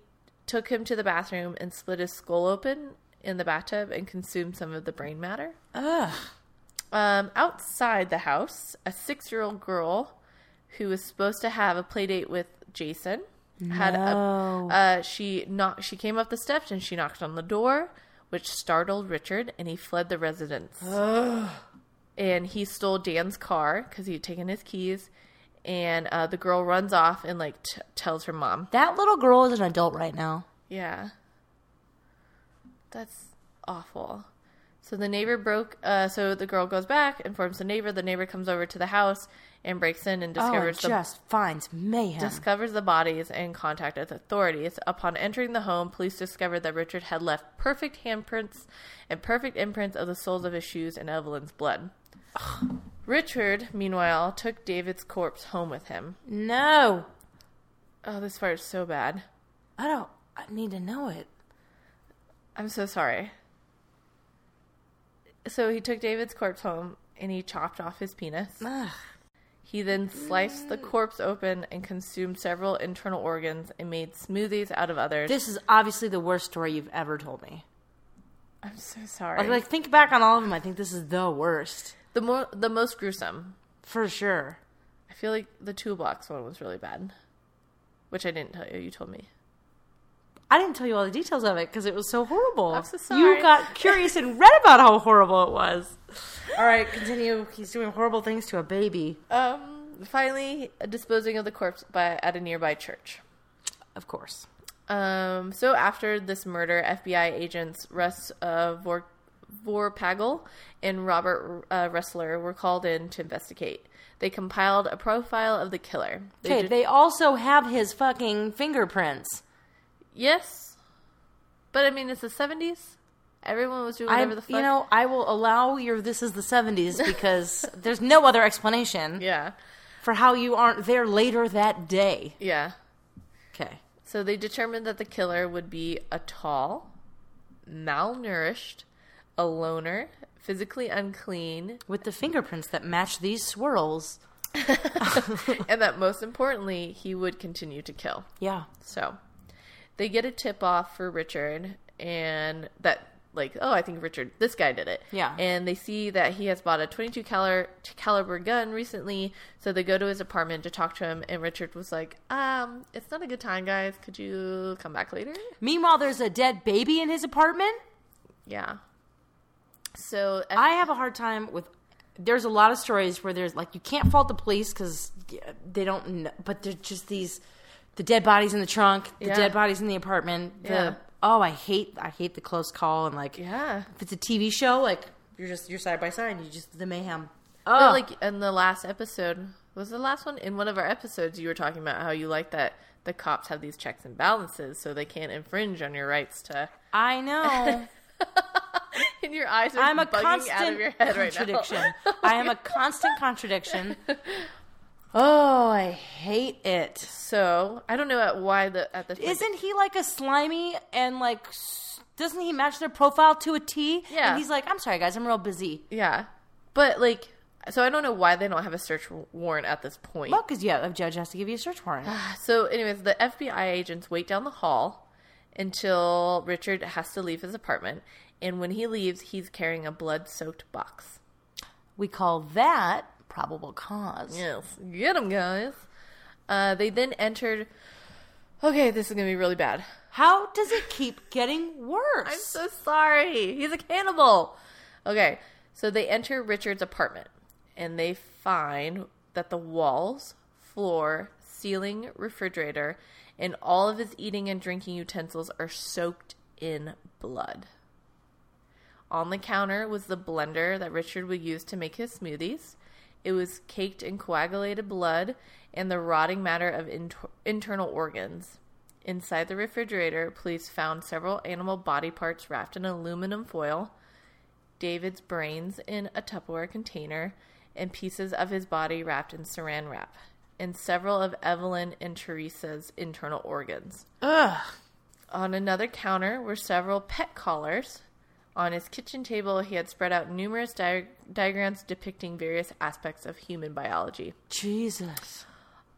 took him to the bathroom and split his skull open in the bathtub and consumed some of the brain matter. Ugh. Um, outside the house, a six-year-old girl who was supposed to have a play date with Jason had a, uh, she knocked. She came up the steps and she knocked on the door, which startled Richard, and he fled the residence. and he stole Dan's car because he had taken his keys. And uh, the girl runs off and like t- tells her mom. That little girl is an adult right now. Yeah, that's awful. So the neighbor broke. Uh, so the girl goes back, informs the neighbor. The neighbor comes over to the house and breaks in and Oh, discovers the just finds mayhem. discovers the bodies and contacted authorities. Upon entering the home, police discovered that Richard had left perfect handprints and perfect imprints of the soles of his shoes in Evelyn's blood. Richard, meanwhile, took David's corpse home with him. no, Oh, this part is so bad. I don't. I need to know it. I'm so sorry. So he took David's corpse home and he chopped off his penis. Ugh. He then sliced the corpse open and consumed several internal organs and made smoothies out of others. This is obviously the worst story you've ever told me. I'm so sorry. Like, like think back on all of them. I think this is the worst the more the most gruesome. for sure. I feel like the toolbox one was really bad, which I didn't tell you. You told me. I didn't tell you all the details of it because it was so horrible. I'm so sorry. You got curious and read about how horrible it was. All right, continue. He's doing horrible things to a baby. Um, finally, disposing of the corpse by at a nearby church. Of course. Um, so after this murder, FBI agents Russ uh, Vor- Vorpagel and Robert uh, Ressler were called in to investigate. They compiled a profile of the killer. They Okay, did- they also have his fucking fingerprints. yes, but I mean it's the seventies. Everyone was doing I, whatever the fuck. you know, I will allow your "this is the '70s" because there's no other explanation yeah, for how you aren't there later that day. yeah. Okay. So they determined that the killer would be a tall, malnourished, a loner, physically unclean, With the fingerprints that match these swirls. and that most importantly, he would continue to kill. Yeah. So they get a tip off for Richard, and that, like, oh, I think Richard, this guy did it. Yeah. And they see that he has bought a 22 caliber, caliber gun recently, so they go to his apartment to talk to him, and Richard was like, um, it's not a good time, guys. Could you come back later? Meanwhile, there's a dead baby in his apartment. Yeah. So uh, I have a hard time with. There's a lot of stories where there's like you can't fault the police because they don't, know, but they're just these the dead bodies in the trunk, the Yeah. dead bodies in the apartment. The Yeah. oh, I hate I hate the close call and like yeah. if it's a TV show, like you're just you're side by side you just the mayhem. But Oh, like in the last episode, was the last one in one of our episodes? You were talking about how you like that the cops have these checks and balances, so they can't infringe on your rights to. I know. And your eyes are I'm a constant out of your head right contradiction. now. I am a constant contradiction. Oh, I hate it. so I don't know at why the at the Isn't he like a slimy and like doesn't he match their profile to a T? Yeah. And he's like, I'm sorry guys, I'm real busy. yeah, but like so I don't know why they don't have a search warrant at this point. Well, because yeah, a judge has to give you a search warrant. So, anyways, the FBI agents wait down the hall until Richard has to leave his apartment, and when he leaves, he's carrying a blood-soaked box. We call that probable cause. Yes, get him, guys. Uh, they then entered. Okay, this is gonna be really bad. How does it keep getting worse? I'm so sorry. He's a cannibal. Okay, so they enter Richard's apartment, and they find that the walls, floor, ceiling, refrigerator, and all of his eating and drinking utensils are soaked in blood. On the counter was the blender that Richard would use to make his smoothies. It was caked in coagulated blood and the rotting matter of inter- internal organs. Inside the refrigerator, police found several animal body parts wrapped in aluminum foil, David's brains in a Tupperware container, and pieces of his body wrapped in saran wrap, and several of Evelyn and Teresa's internal organs. Ugh. On another counter were several pet collars. On his kitchen table, he had spread out numerous di- diagrams depicting various aspects of human biology. Jesus.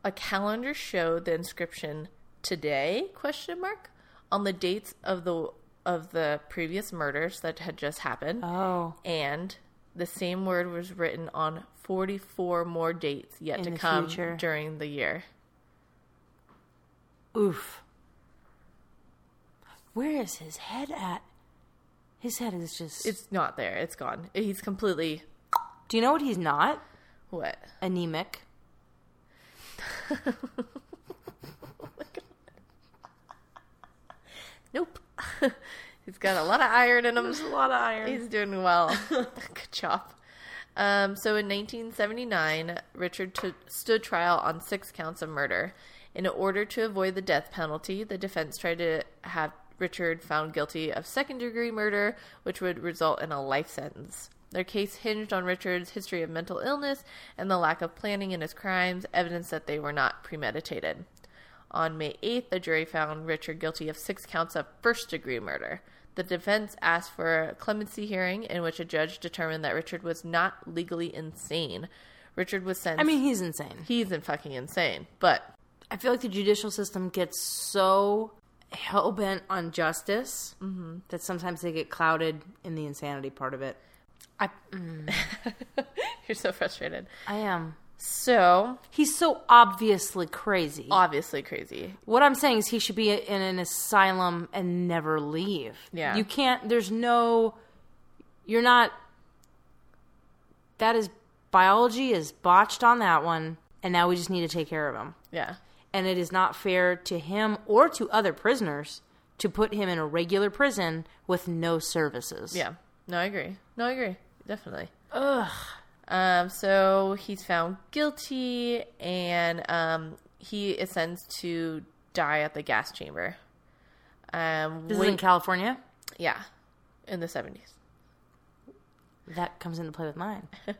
A calendar showed the inscription "Today?" question mark on the dates of the of the previous murders that had just happened, Oh. and the same word was written on 44 more dates yet In to come future. during the year. Oof. Where is his head at? His head is just. It's not there. It's gone. He's completely Do you know what he's not? what? Anemic. Oh nope. He's got a lot of iron in him. There's a lot of iron. He's doing well. Good job. Um, so in 1979, Richard t- stood trial on six counts of murder. In order to avoid the death penalty, the defense tried to have Richard found guilty of second degree murder, which would result in a life sentence. Their case hinged on Richard's history of mental illness and the lack of planning in his crimes, evidence that they were not premeditated. On May 8th, the jury found Richard guilty of six counts of first degree murder. The defense asked for a clemency hearing in which a judge determined that Richard was not legally insane. Richard was sentenced. I mean, he's insane. he's in fucking insane, but I feel like the judicial system gets so hell bent on justice that sometimes they get clouded in the insanity part of it. I, mm, you're so frustrated. I am. So, He's so obviously crazy. obviously crazy. What I'm saying is he should be in an asylum and never leave. Yeah. You can't, there's no, you're not, that is, biology is botched on that one, and now we just need to take care of him. Yeah. And it is not fair to him or to other prisoners to put him in a regular prison with no services. Yeah. No, I agree. No, I agree. Definitely. Ugh. Um, so he's found guilty and um, he is sentenced to die at the gas chamber. Um, This wait- is in California. yeah, in the 70s. That comes into play with mine.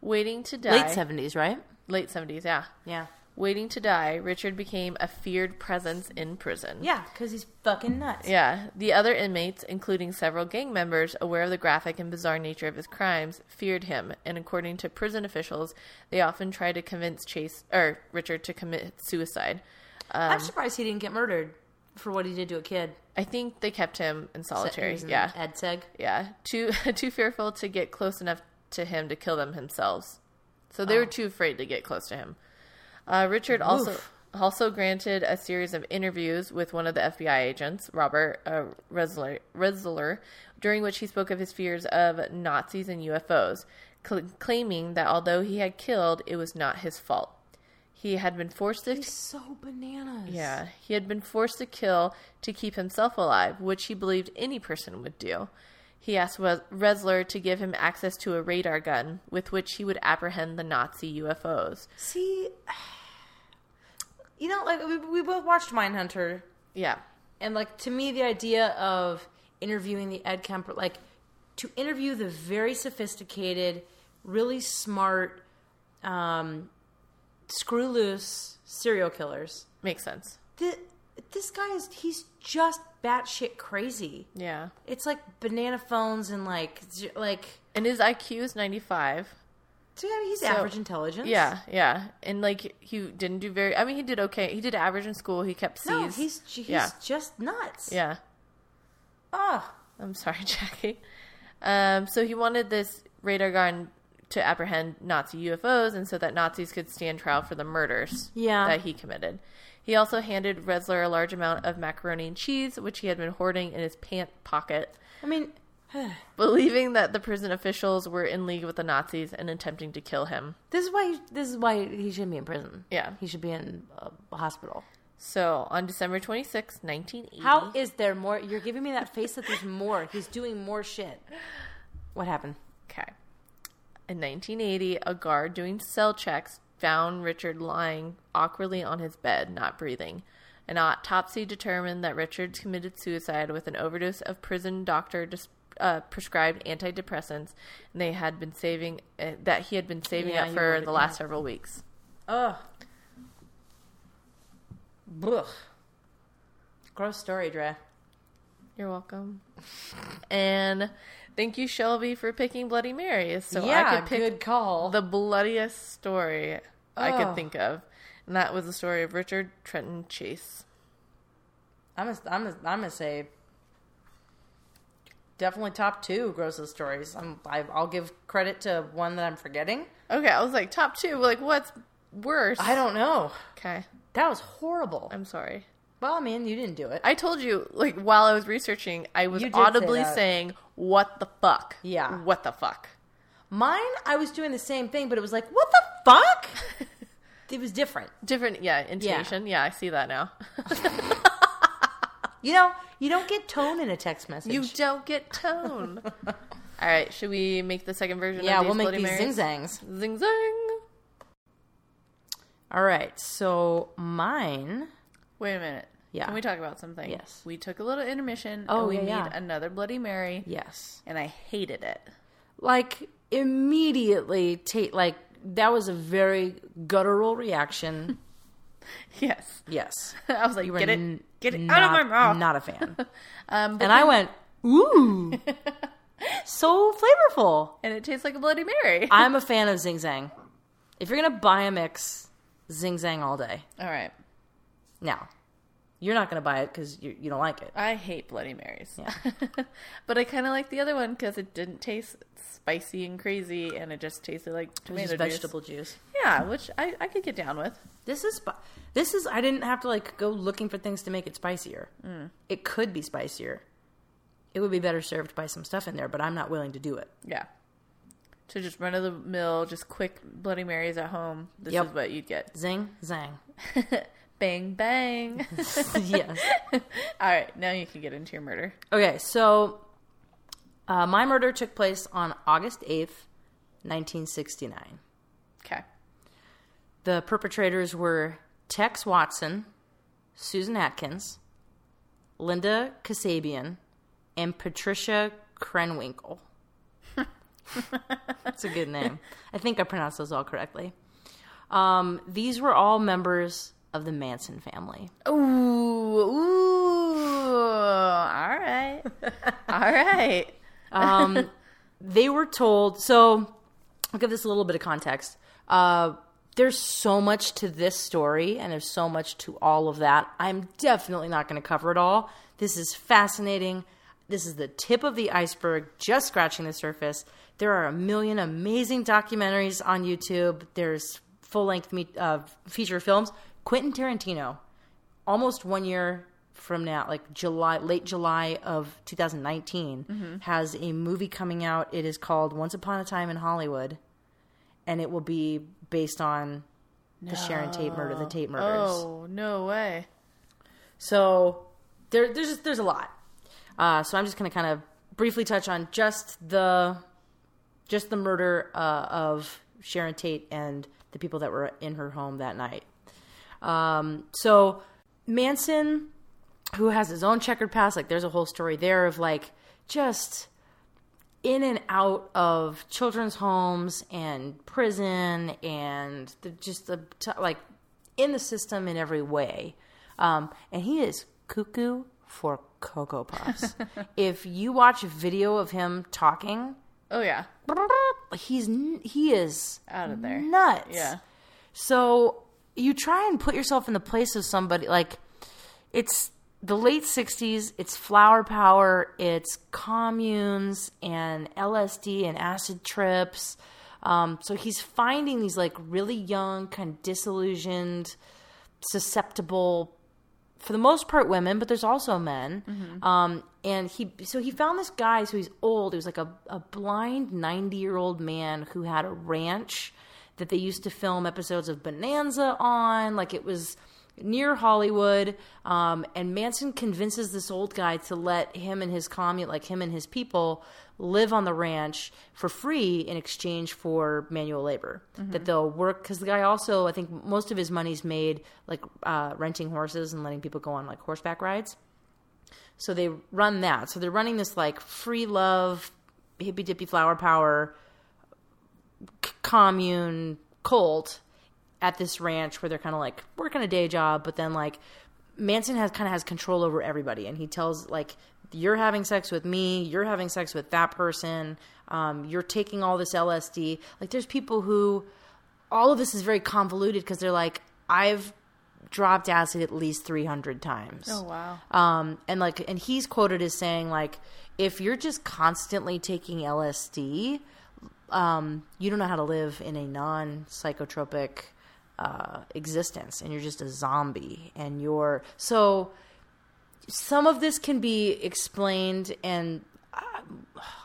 Waiting to die. Late 70s, right? Late 70s, yeah. Yeah. Waiting to die, Richard became a feared presence in prison. Yeah, because he's fucking nuts. Yeah, the other inmates, including several gang members aware of the graphic and bizarre nature of his crimes, feared him, and according to prison officials, they often tried to convince Chase or Richard to commit suicide. Um, I'm surprised he didn't get murdered for what he did to a kid. I think they kept him in solitary. In Yeah, Ad Seg. yeah, too too fearful to get close enough to him to kill them themselves. So they were too afraid to get close to him. Uh, Richard also Oof. also granted a series of interviews with one of the FBI agents, Robert uh, Ressler, Ressler, during which he spoke of his fears of Nazis and UFOs, cl- claiming that although he had killed, it was not his fault. He had been forced to He's so bananas. yeah, he had been forced to kill to keep himself alive, which he believed any person would do. He asked Ressler to give him access to a radar gun with which he would apprehend the Nazi UFOs. See, you know, like we, we both watched Mindhunter, Yeah, and like to me, the idea of interviewing the Ed Kemper, like to interview the very sophisticated, really smart, um, screw loose serial killers. makes sense. The, this guy is he's just batshit crazy. Yeah, It's like banana phones and like like and his IQ is ninety five. So yeah, he's So- average intelligence. Yeah, yeah, and like he didn't do very. I mean, he did okay. He did average in school. He kept C's. No, he's he's yeah, just nuts. yeah. Oh, I'm sorry, Jackie. Um, so he wanted this radar gun to apprehend Nazi UFOs and so that Nazis could stand trial for the murders Yeah. that he committed. He also handed Ressler a large amount of macaroni and cheese, which he had been hoarding in his pant pocket, I mean, believing that the prison officials were in league with the Nazis and attempting to kill him. this is why this is why he shouldn't be in prison. Yeah. he should be in a hospital. So on December 26, 1980. How is there more? You're giving me that face that there's more. He's doing more shit. What happened? Okay. In 1980, a guard doing cell checks found Richard lying awkwardly on his bed, not breathing. An autopsy determined that Richard committed suicide with an overdose of prison doctor dis- uh, prescribed antidepressants, and they had been saving uh, that he had been saving Yeah, up for the last several weeks. Ugh. Ugh. Gross story, Dre. You're welcome. and thank you, Shelby, for picking Bloody Mary. So yeah, I could pick good call. the bloodiest story I could Oh. think of, and that was the story of Richard Trenton Chase. I'm gonna, I'm gonna, I'm gonna say definitely top two grossest stories. I'm, I, I'll give credit to one that I'm forgetting. Okay, I was like top two. Like, what's worse? I don't know. Okay, That was horrible. I'm sorry. Well, I mean, you didn't do it. I told you, like, while I was researching, I was did say audibly saying, "What the fuck?" Yeah. What the fuck? Mine, I was doing the same thing, but it was like, what the fuck? it was different. Different, yeah, intonation. Yeah, I see that now. you know, you don't get tone in a text message. You don't get tone. All right, should we make the second version? yeah, we'll make Bloody these Marys? zing zangs. Zing zang. All right, so mine. Wait a minute. Yeah. Can we talk about something? Yes. We took a little intermission. Oh, and we yeah, made yeah. another Bloody Mary, Yes. and I hated it. Like immediately, ta- like that was a very guttural reaction. Yes. yes. I was like, You were get it, n- get it not, out of my mouth. Not a fan. um, and I went, ooh, so flavorful. and it tastes like a Bloody Mary. I'm a fan of Zing Zang. If you're gonna buy a mix, Zing Zang all day. All right. Now, you're not gonna buy it because you, you don't like it. I hate Bloody Marys. Yeah. but I kind of like the other one because it didn't taste spicy and crazy, and it just tasted like It was tomato juice. vegetable juice. Yeah, which I, I could get down with. This is this is I didn't have to like go looking for things to make it spicier. It could be spicier. It would be better served by some stuff in there, but I'm not willing to do it. Yeah. To just run of the mill, just quick Bloody Marys at home. This Yep. is what you'd get. Zing zang. bang bang. yes. All right, now you can get into your murder. Okay, so uh, my murder took place on August 8th, 1969. Okay. The perpetrators were Tex Watson, Susan Atkins, Linda Kasabian, and Patricia Krenwinkel. That's a good name. I think I pronounced those all correctly. Um, these were all members of the Manson family. Ooh, ooh. All right. All right. Um, they were told. So, I'll give this a little bit of context. Uh, there's so much to this story, and there's so much to all of that. I'm definitely not going to cover it all. This is fascinating. This is the tip of the iceberg, just scratching the surface. There are a million amazing documentaries on YouTube. There's full length me- uh, feature films. Quentin Tarantino, almost one year from now, like July, late July of 2019, has a movie coming out. It is called Once Upon a Time in Hollywood, and it will be based on the Sharon Tate murder, the Tate murders. Oh, no way. So there, there's just, there's a lot. Uh, so I'm just going to kind of briefly touch on just the just the murder uh, of Sharon Tate and the people that were in her home that night. Um, so Manson, who has his own checkered past, like there's a whole story there of like just in and out of children's homes and prison and the, just the like in the system in every way. Um, and he is cuckoo for cocoa puffs. if you watch a video of him talking, Oh, yeah. he's he is Out of there. nuts. Yeah. So you try and put yourself in the place of somebody like it's the late 60s, it's flower power, it's communes and LSD and acid trips. Um, so he's finding these like really young, kind of disillusioned, susceptible, for the most part women, but there's also men. Um, and he, so he found this guy, so he's old. He was like a, a blind 90 year old man who had a ranch that they used to film episodes of Bonanza on. Like it was near Hollywood. Um, and Manson convinces this old guy to let him and his commune, like him and his people, live on the ranch for free in exchange for manual labor. That they'll work because the guy also, I think, most of his money's made like uh, renting horses and letting people go on like horseback rides. So they run that. So they're running this like free love, hippy dippy flower power c- commune cult at this ranch where they're kind of like working a day job, but then like Manson has kind of has control over everybody, and he tells like you're having sex with me, you're having sex with that person, um, you're taking all this LSD. Like there's people who all of this is very convoluted because they're like I've dropped acid at least 300 times. Oh, wow. Um, and like, and he's quoted as saying like, if you're just constantly taking LSD, um, you don't know how to live in a non psychotropic uh, existence, and you're just a zombie. And you're so. Some of this can be explained, and uh,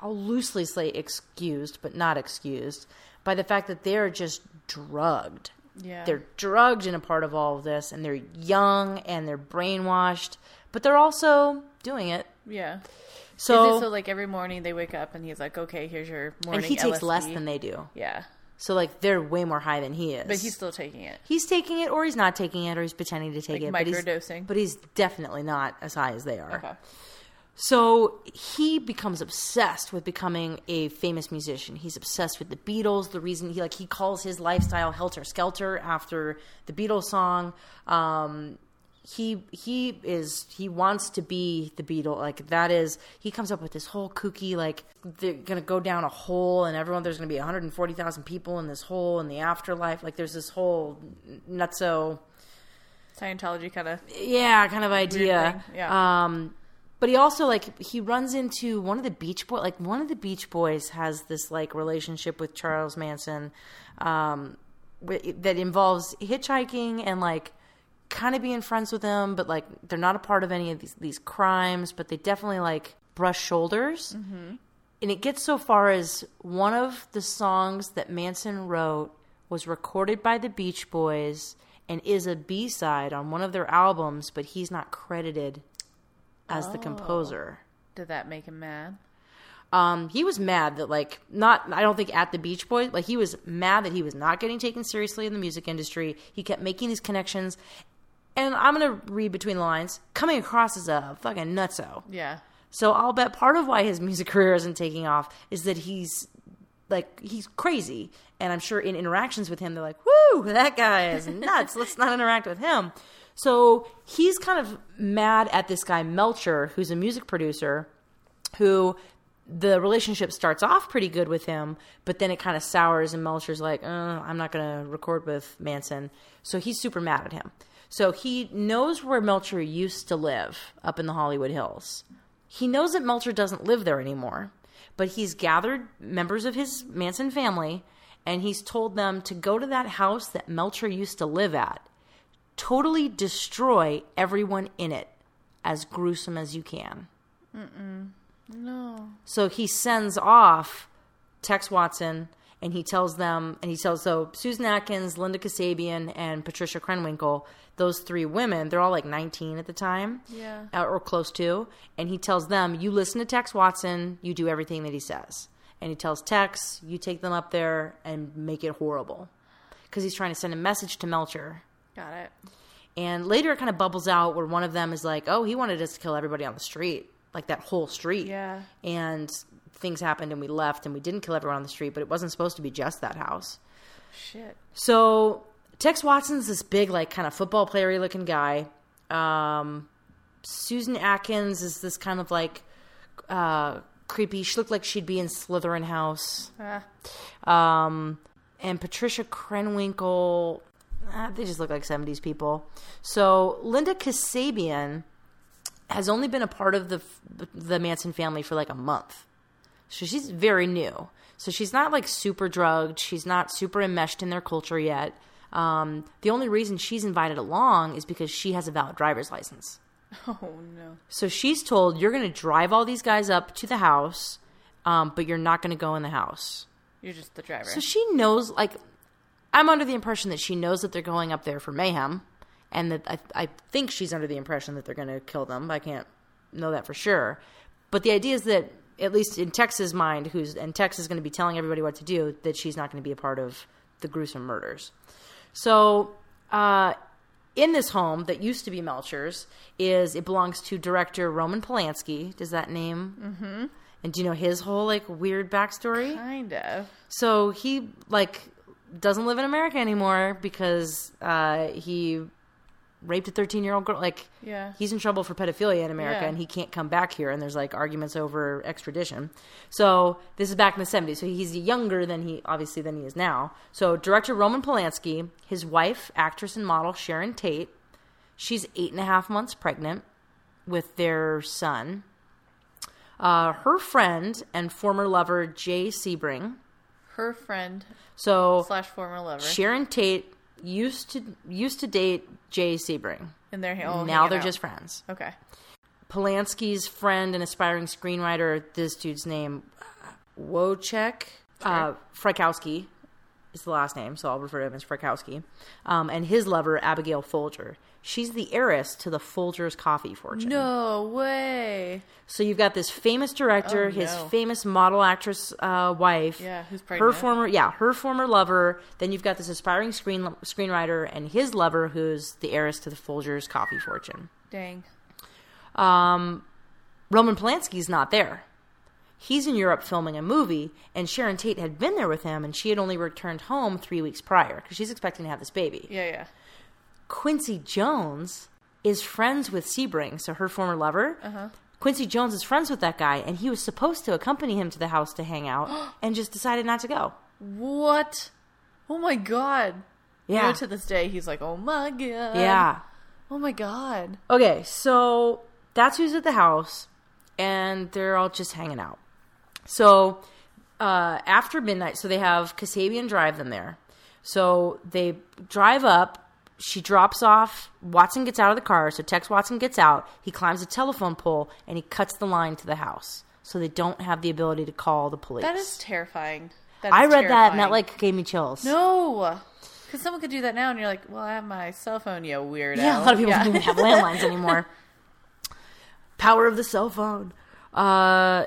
I'll loosely say excused, but not excused, by the fact that they're just drugged Yeah. They're drugged in a part of all of this, and they're young and they're brainwashed, but they're also doing it. Yeah. So, so like every morning they wake up and he's like, okay, here's your morning. and he takes LSD. less than they do. Yeah. So like they're way more high than he is. But he's still taking it. he's taking it, or he's not taking it, or he's pretending to take Like it. But he's, microdosing. but he's definitely not as high as they are. Okay. So he becomes obsessed with becoming a famous musician. He's obsessed with the Beatles. The reason he like he calls his lifestyle Helter Skelter after the Beatles song. Um, he he is he wants to be the Beatle. Like that is he comes up with this whole kooky like they're gonna go down a hole and everyone there's gonna be 140,000 people in this hole in the afterlife. Like there's this whole nutso Scientology kind of. yeah kind of idea yeah. um but he also like he runs into one of the beach boy like one of the beach boys has this like relationship with charles manson um that involves hitchhiking and like kind of being friends with him but like they're not a part of any of these these crimes but they definitely like brush shoulders and it gets so far as one of the songs that Manson wrote was recorded by the Beach Boys and is a B side on one of their albums, but he's not credited as the composer. Did that make him mad? Um, he was mad that like not I don't think at the Beach Boys like he was mad that he was not getting taken seriously in the music industry. He kept making these connections, and I'm gonna read between the lines, coming across as a fucking nutso. Yeah. So I'll bet part of why his music career isn't taking off is that he's like he's crazy, and I'm sure in interactions with him they're like, "Woo, that guy is nuts. Let's not interact with him." So he's kind of mad at this guy Melcher, who's a music producer, who the relationship starts off pretty good with him, but then it kind of sours, and Melcher's like, uh, "I'm not going to record with Manson," so he's super mad at him. So he knows where Melcher used to live up in the Hollywood Hills. He knows that Melcher doesn't live there anymore, but he's gathered members of his Manson family and he's told them to go to that house that Melcher used to live at, totally destroy everyone in it, as gruesome as you can. No. So he sends off Tex Watson and he tells them, and he tells, so Susan Atkins, Linda Kasabian, and Patricia Krenwinkel, those three women, they're all like 19 at the time. Yeah. uh, Or close to. And he tells them, you listen to Tex Watson, you do everything that he says. And he tells Tex, you take them up there and make it horrible. Because he's trying to send a message to Melcher. Got it. And later it kind of bubbles out where one of them is like, oh, he wanted us to kill everybody on the street, like that whole street. Yeah. And things happened and we left and we didn't kill everyone on the street, but it wasn't supposed to be just that house. Shit. So Tex Watson's this big, like, kind of football playery looking guy. Um, Susan Atkins is this kind of like uh, creepy. She looked like she'd be in Slytherin House. Ah. Um, and Patricia Krenwinkel, ah, they just look like 70s people. So Linda Kasabian has only been a part of the the Manson family for like a month. So she's very new. So she's not like super drugged. She's not super enmeshed in their culture yet. Um, the only reason she's invited along is because she has a valid driver's license. Oh no. So she's told, you're going to drive all these guys up to the house, um, but you're not going to go in the house. You're just the driver. So she knows, like, I'm under the impression that she knows that they're going up there for mayhem, and that I, I think she's under the impression that they're going to kill them. I can't know that for sure. But the idea is that, at least in Tex's mind, who's and Tex is going to be telling everybody what to do, that she's not going to be a part of the gruesome murders. So, uh, in this home that used to be Melcher's, is it belongs to director Roman Polanski. Does that name? Mm-hmm. And do you know his whole like weird backstory? kind of. So he like doesn't live in America anymore because uh, he raped a 13 year old girl. Like Yeah. he's in trouble for pedophilia in America Yeah. and he can't come back here. And there's like arguments over extradition. So this is back in the 70s. So he's younger than he obviously than he is now. So director Roman Polanski, his wife, actress and model Sharon Tate, she's eight and a half months pregnant with their son. Uh, her friend and former lover Jay Sebring. Her friend So slash former lover. Sharon Tate used to used to date Jay Sebring. and they're all now they're out. just friends. okay. Polanski's friend and aspiring screenwriter, this dude's name, Wojciech uh, Frykowski. is the last name, so I'll refer to him as Frykowski, um, and his lover Abigail Folger. She's the heiress to the Folgers coffee fortune. No way. So you've got this famous director, Oh, his no. famous model actress uh, wife, Yeah, who's her pregnant. former yeah her former lover. Then you've got this aspiring screen screenwriter and his lover, who's the heiress to the Folgers coffee fortune. Dang. Um, Roman Polanski's not there. He's in Europe filming a movie, and Sharon Tate had been there with him, and she had only returned home three weeks prior because she's expecting to have this baby. Yeah, yeah. Quincy Jones is friends with Sebring, so her former lover. Uh-huh. Quincy Jones is friends with that guy, and he was supposed to accompany him to the house to hang out, and just decided not to go. What? Oh my god. You Yeah. know, to this day, he's like, oh my god. Yeah. Oh my god. Okay, so that's who's at the house, and they're all just hanging out. So uh, after midnight, so they have Kasabian drive them there. So they drive up. She drops off. Watson gets out of the car. So Tex Watson gets out. He climbs a telephone pole and he cuts the line to the house. So they don't have the ability to call the police. That is terrifying. That I is read that and that like gave me chills. No. Because someone could do that now, and you're like, well, I have my cell phone, you weirdo. Yeah, a lot of people Yeah. don't even have landlines anymore. Power of the cell phone. Uh,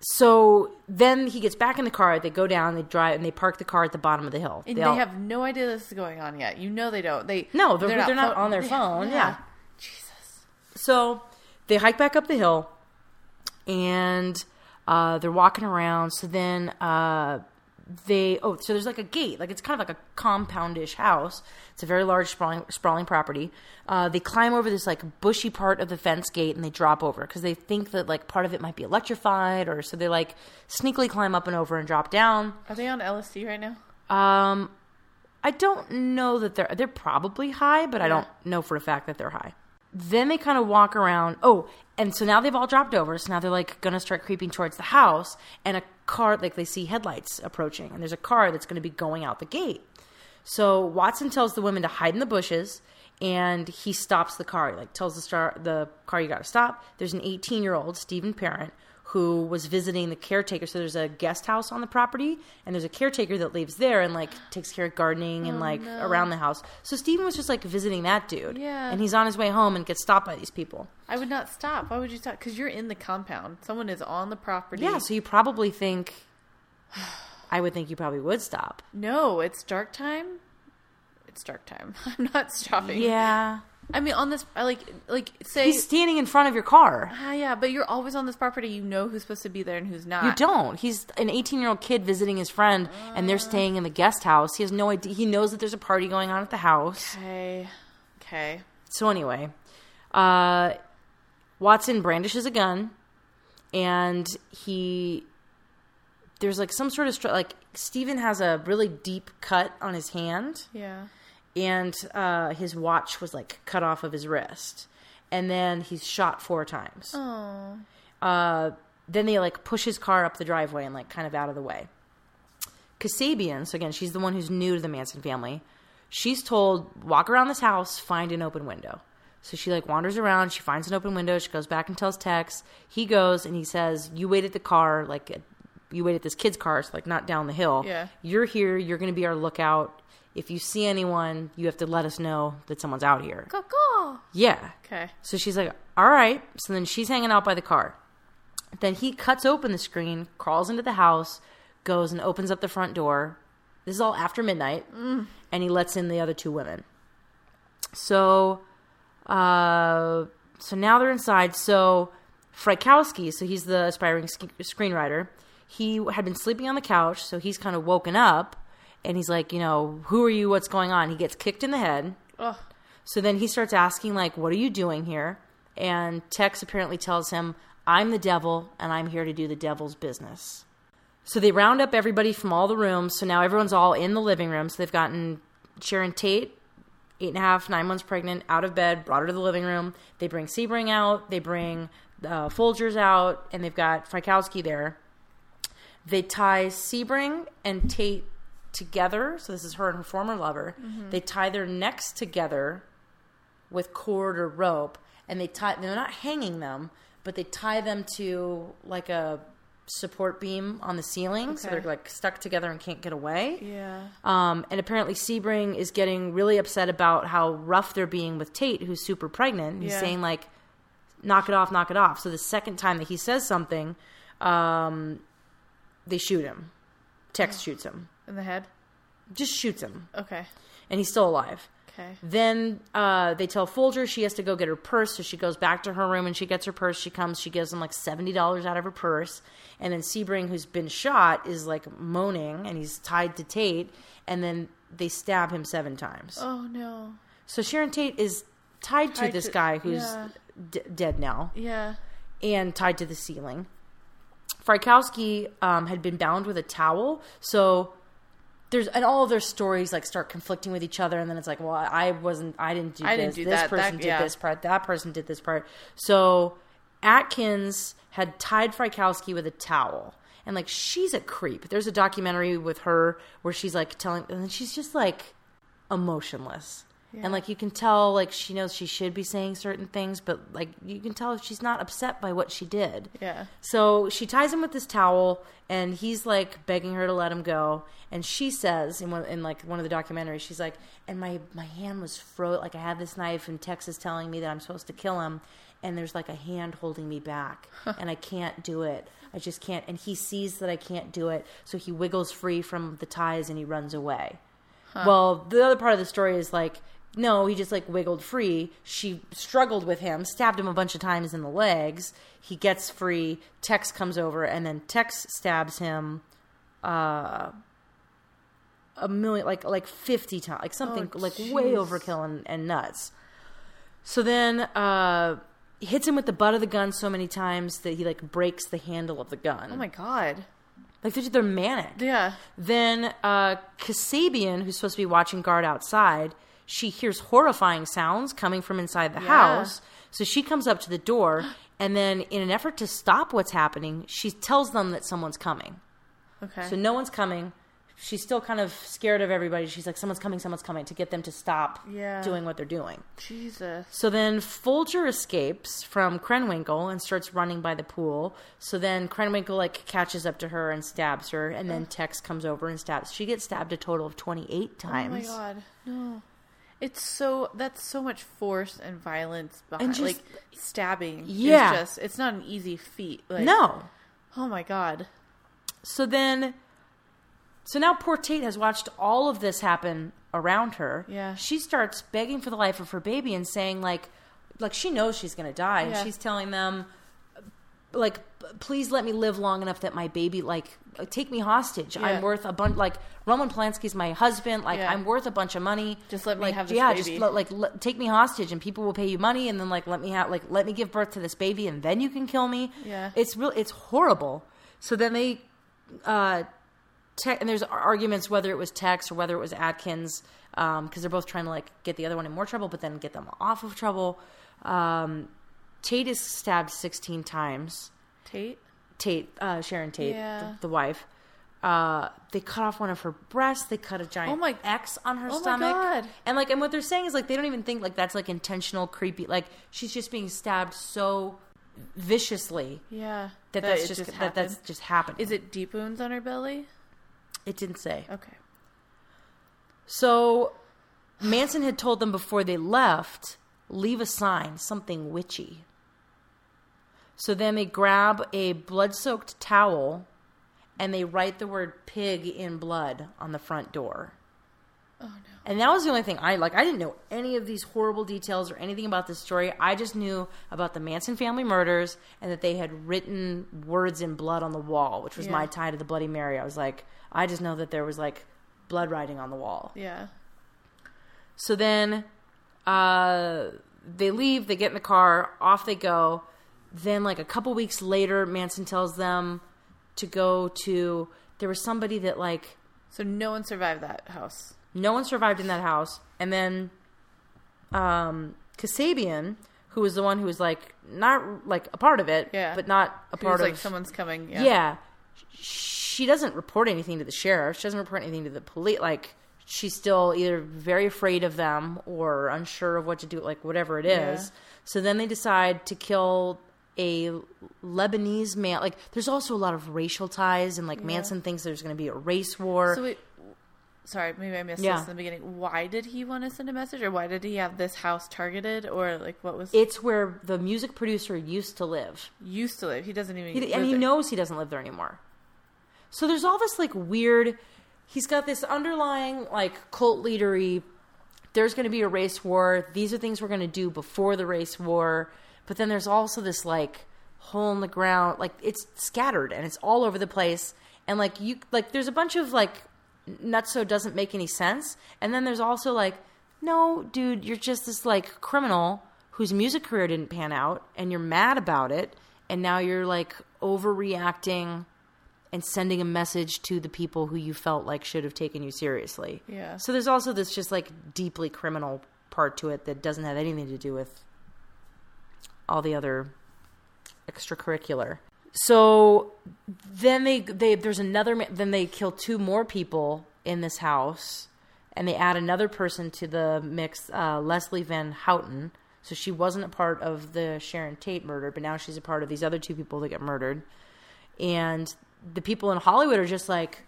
so then he gets back in the car. They go down. They drive and they park the car at the bottom of the hill. And They they, all- have no idea this is going on yet. You know they don't. They no, they're, they're, not, pho- on their phone. Yeah. Jesus. So they hike back up the hill, and uh, they're walking around. So then uh, they oh, so there's like a gate, like it's kind of like a compoundish house. It's a very large sprawling, sprawling property. Uh, they climb over this like bushy part of the fence gate and they drop over because they think that like part of it might be electrified, or so they like sneakily climb up and over and drop down. Are they on LSD right now? Um, I don't know that they're they're probably high, but I don't know for a fact that they're high. Then they kind of walk around. Oh, and so now they've all dropped over. So now they're like gonna start creeping towards the house, and a car like they see headlights approaching, and there's a car that's gonna be going out the gate. So Watson tells the women to hide in the bushes, and he stops the car. Like tells the star the car you got to stop. There's an 18 year old Steven Parent who was visiting the caretaker. So there's a guest house on the property, and there's a caretaker that lives there and like takes care of gardening and oh, like around the house. So Steven was just like visiting that dude. Yeah. and he's on his way home and gets stopped by these people. I would not stop. Why would you stop? Because you're in the compound. Someone is on the property. Yeah, so you probably think. I would think you probably would stop. No, it's dark time. It's dark time. I'm not stopping. Yeah, I mean, on this, like, like, say, he's standing in front of your car. ah, yeah, but you're always on this property. You know who's supposed to be there and who's not. You don't. He's an 18 year old kid visiting his friend, and they're staying in the guest house. He has no idea. He knows that there's a party going on at the house. Okay. Okay. So anyway, uh, Watson brandishes a gun, and he there's like some sort of str- like Steven has a really deep cut on his hand, Yeah. And uh, his watch was like cut off of his wrist, and then he's shot four times. Oh. Uh, then they like push his car up the driveway and like kind of out of the way. Kasabian, so again, she's the one who's new to the Manson family. She's told walk around this house, find an open window. So she like wanders around, she finds an open window, she goes back and tells Tex. He goes and he says, "You wait at the car, like you wait at this kid's car, so like not down the hill. Yeah. You're here. You're going to be our lookout. If you see anyone, you have to let us know that someone's out here." Caw-caw. Yeah. Okay. So she's like, all right. So then she's hanging out by the car. Then he cuts open the screen, crawls into the house, goes and opens up the front door. This is all after midnight. And he lets in the other two women. So, uh, so now they're inside. So Frykowski, so he's the aspiring sk- screenwriter, he had been sleeping on the couch. So he's kind of woken up. And he's like, you know, who are you? What's going on? He gets kicked in the head. Oh. So then he starts asking, like, what are you doing here? And Tex apparently tells him, I'm the devil and I'm here to do the devil's business. So they round up everybody from all the rooms. So now everyone's all in the living room. So they've gotten Sharon Tate, eight and a half, nine months pregnant, out of bed, brought her to the living room. They bring Sebring out. They bring uh, Folgers out. And they've got Frykowski there. They tie Sebring and Tate together. So this is her and her former lover. They tie their necks together with cord or rope, and they tie. They're not hanging them, but they tie them to like a support beam on the ceiling, so they're like stuck together and can't get away. Yeah. Um, and apparently, Sebring is getting really upset about how rough they're being with Tate, who's super pregnant. He's Yeah. saying like, "Knock it off, knock it off." So the second time that he says something, um, they shoot him. Tex shoots him, In the head. just shoots him, Okay. and he's still alive. Okay. Then uh, they tell Folger she has to go get her purse, so she goes back to her room and she gets her purse. She comes, she gives him like seventy dollars out of her purse, and then Sebring, who's been shot, is like moaning and he's tied to Tate, and then they stab him seven times. Oh no. So Sharon Tate is tied, to Tied this to- guy who's yeah. d- dead now Yeah. and tied to the ceiling. Frykowski um, had been bound with a towel, so there's and all of their stories like start conflicting with each other, and then it's like, well, I wasn't, I didn't do I this. didn't do this that. person That- did yeah. this part. That person did this part. So Atkins had tied Frykowski with a towel. And like she's a creep. There's a documentary with her where she's like telling, and then she's just like emotionless. Yeah. And like you can tell, like she knows she should be saying certain things, but like you can tell she's not upset by what she did. Yeah. So she ties him with this towel, and he's like begging her to let him go. And she says in one in like one of the documentaries, she's like, "And my my hand was froze. Like I had this knife, and Tex is telling me that I'm supposed to kill him, and there's like a hand holding me back, and I can't do it. I just can't." And he sees that I can't do it, so he wiggles free from the ties and he runs away. Well, the other part of the story is like, no, he just like wiggled free. She struggled with him, stabbed him a bunch of times in the legs. He gets free. Tex comes over, and then Tex stabs him uh, a million, like like fifty times, like something Oh, like way overkill and, and nuts. So then uh, hits him with the butt of the gun so many times that he like breaks the handle of the gun. Oh my god. Like they're, they're manic. Yeah. Then uh, Kasabian, who's supposed to be watching guard outside, she hears horrifying sounds coming from inside the Yeah. house. So she comes up to the door, and then in an effort to stop what's happening, she tells them that someone's coming. Okay. So no one's coming. She's still kind of scared of everybody. She's like, someone's coming, someone's coming, to get them to stop Yeah. doing what they're doing. Jesus. So then Folger escapes from Krenwinkel and starts running by the pool. So then Krenwinkel like catches up to her and stabs her, and then oh. Tex comes over and stabs. She gets stabbed a total of twenty eight times. Oh my god. No. It's so that's so much force and violence behind And just- like stabbing. Yeah. Just it's not an easy feat. Like, No. Oh my god. So then, so now poor Tate has watched all of this happen around her. Yeah. She starts begging for the life of her baby and saying like, like she knows she's going to die, and she's telling them, like, please let me live long enough that my baby like take me hostage. Yeah. I'm worth a bunch. Like Roman Polanski's my husband. Like Yeah. I'm worth a bunch of money. Just let me like, have this yeah, baby. just let, like let, take me hostage, and people will pay you money, and then like let me have like let me give birth to this baby, and then you can kill me. Yeah. it's real. It's horrible. So then they uh, Te- and there's arguments whether it was Tex or whether it was Atkins because they're both trying to like get the other one in more trouble, but then get them off of trouble. Um, Tate is stabbed 16 times. Tate? Tate, uh, Sharon Tate, Yeah. the, the wife. Uh, they cut off one of her breasts. They cut a giant Oh my- X on her Oh my stomach. God. And like, and what they're saying is like they don't even think like that's like intentional, creepy. Like she's just being stabbed so viciously Yeah. that, that's it just, that that's just happening. Is it deep wounds on her belly? It didn't say. Okay. So Manson had told them before they left, leave a sign, something witchy. So then they grab a blood soaked towel and they write the word pig in blood on the front door. Oh no. And that was the only thing I like. I didn't know any of these horrible details or anything about this story. I just knew about the Manson family murders and that they had written words in blood on the wall, which was Yeah. my tie to the Bloody Mary. I was like, I just know that there was like blood writing on the wall. Yeah. So then uh, they leave, they get in the car, off they go. Then, like a couple weeks later, Manson tells them to go to. There was somebody that, like, So no one survived that house. no one survived in that house. And then um, Kasabian, who was the one who was, like, not, like, a part of it, Yeah. but not a part was of. like someone's coming. Yeah. yeah. She doesn't report anything to the sheriff. She doesn't report anything to the police. Like, she's still either very afraid of them or unsure of what to do, like, whatever it is. Yeah. So then they decide to kill a Lebanese man. Like, there's also a lot of racial ties, and like Manson thinks there's going to be a race war. So sorry, maybe I missed Yeah. this in the beginning. Why did he want to send a message, or why did he have this house targeted, or like what was it's where the music producer used to live. used to live? He doesn't even. He, live and he there. knows he doesn't live there anymore. So there's all this like weird. He's got this underlying like cult leadery. There's going to be a race war. These are things we're going to do before the race war. But then there's also this like hole in the ground. Like it's scattered and it's all over the place. And like you like there's a bunch of like nutso doesn't make any sense. And then there's also like no, dude, you're just this like criminal whose music career didn't pan out and you're mad about it and now you're like overreacting and sending a message to the people who you felt like should have taken you seriously. Yeah. So there's also this just like deeply criminal part to it that doesn't have anything to do with all the other extracurricular. So then they they there's another then they kill two more people in this house and they add another person to the mix uh, Leslie Van Houten. So she wasn't a part of the Sharon Tate murder, but now she's a part of these other two people that get murdered. And the people in Hollywood are just like,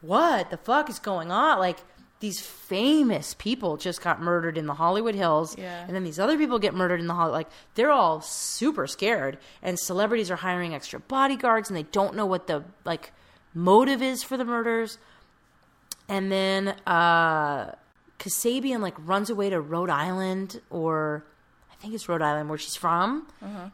what the fuck is going on? Like these famous people just got murdered in the Hollywood Hills, Yeah. and then these other people get murdered in the Hollywood. Like they're all super scared, and celebrities are hiring extra bodyguards, and they don't know what the like motive is for the murders. And then uh, Kasabian like runs away to Rhode Island, or I think it's Rhode Island where she's from,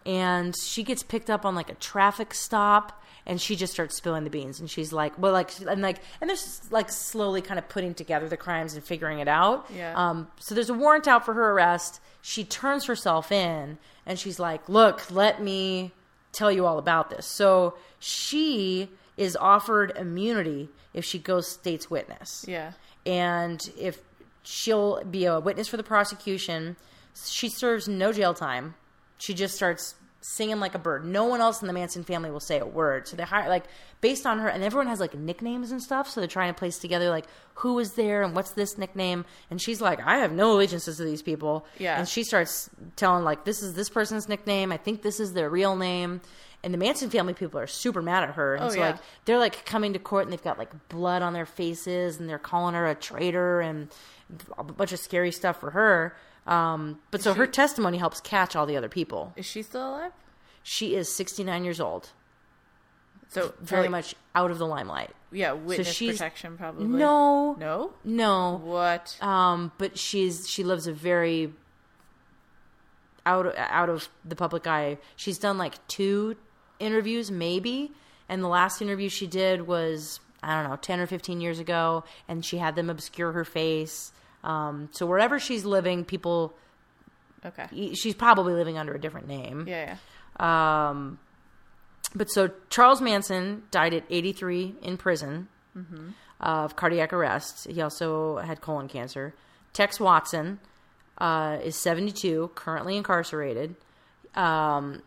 and she gets picked up on like a traffic stop, and she just starts spilling the beans, and she's like, well, like, and like, and they're like slowly kind of putting together the crimes and figuring it out. Yeah. Um, so there's a warrant out for her arrest. She turns herself in, and she's like, look, let me tell you all about this. So she is offered immunity if she goes state's witness Yeah. and if she'll be a witness for the prosecution, she serves no jail time. She just starts singing like a bird. No one else in the Manson family will say a word. So they hire like based on her, and everyone has like nicknames and stuff. So they're trying to place together like who was there and what's this nickname. And she's like, I have no allegiances to these people. Yeah. And she starts telling like this is this person's nickname. I think this is their real name. And the Manson family people are super mad at her. And Oh, so yeah. like they're like coming to court and they've got like blood on their faces and they're calling her a traitor and a bunch of scary stuff for her. Um, but so her testimony helps catch all the other people. Is she still alive? She is 69 years old, So very like, much out of the limelight. Yeah, witness she's- protection probably. No, No. no. What? Um, but she's she lives a very out out of the public eye. She's done like two interviews, maybe, and the last interview she did was I don't know, ten or fifteen years ago, and she had them obscure her face. Um, so wherever she's living, people Okay. she's probably living under a different name. Yeah. Yeah. Um, but so Charles Manson died at 83 in prison of cardiac arrest. He also had colon cancer. Tex Watson uh, is 72, currently incarcerated. Um,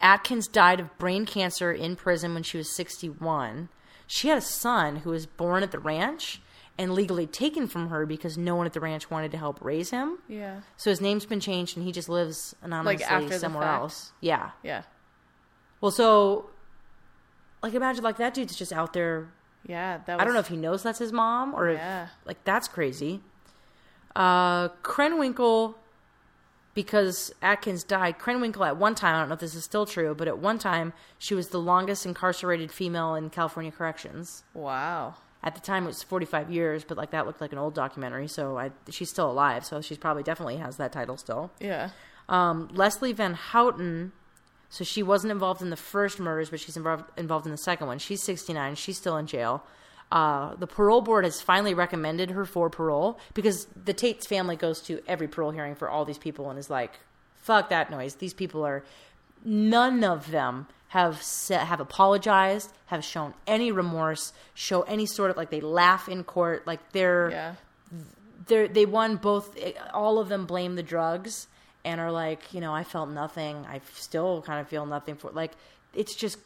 Atkins died of brain cancer in prison when she was 61. She had a son who was born at the ranch and legally taken from her because no one at the ranch wanted to help raise him. Yeah. So his name's been changed and he just lives anonymously after somewhere else. Yeah. Yeah. Well, so like imagine like that dude's just out there. Yeah. That was, I don't know if he knows that's his mom or Yeah. if like that's crazy. Uh Krenwinkel because Atkins died. Krenwinkel at one time, I don't know if this is still true, but at one time she was the longest incarcerated female in California corrections. Wow. At the time it was 45 years, but like that looked like an old documentary, so I she's still alive, so she's probably definitely has that title still. Yeah. Um, Leslie Van Houten, so she wasn't involved in the first murders, but she's involved involved in the second one. She's 69. She's still in jail. Uh, the parole board has finally recommended her for parole because the Tate's family goes to every parole hearing for all these people and is like, "Fuck that noise. These people are none of them have have apologized, have shown any remorse, show any sort of like they laugh in court, like they're Yeah. they they won both all of them blame the drugs and are like you know i felt nothing i still kind of feel nothing for like it's just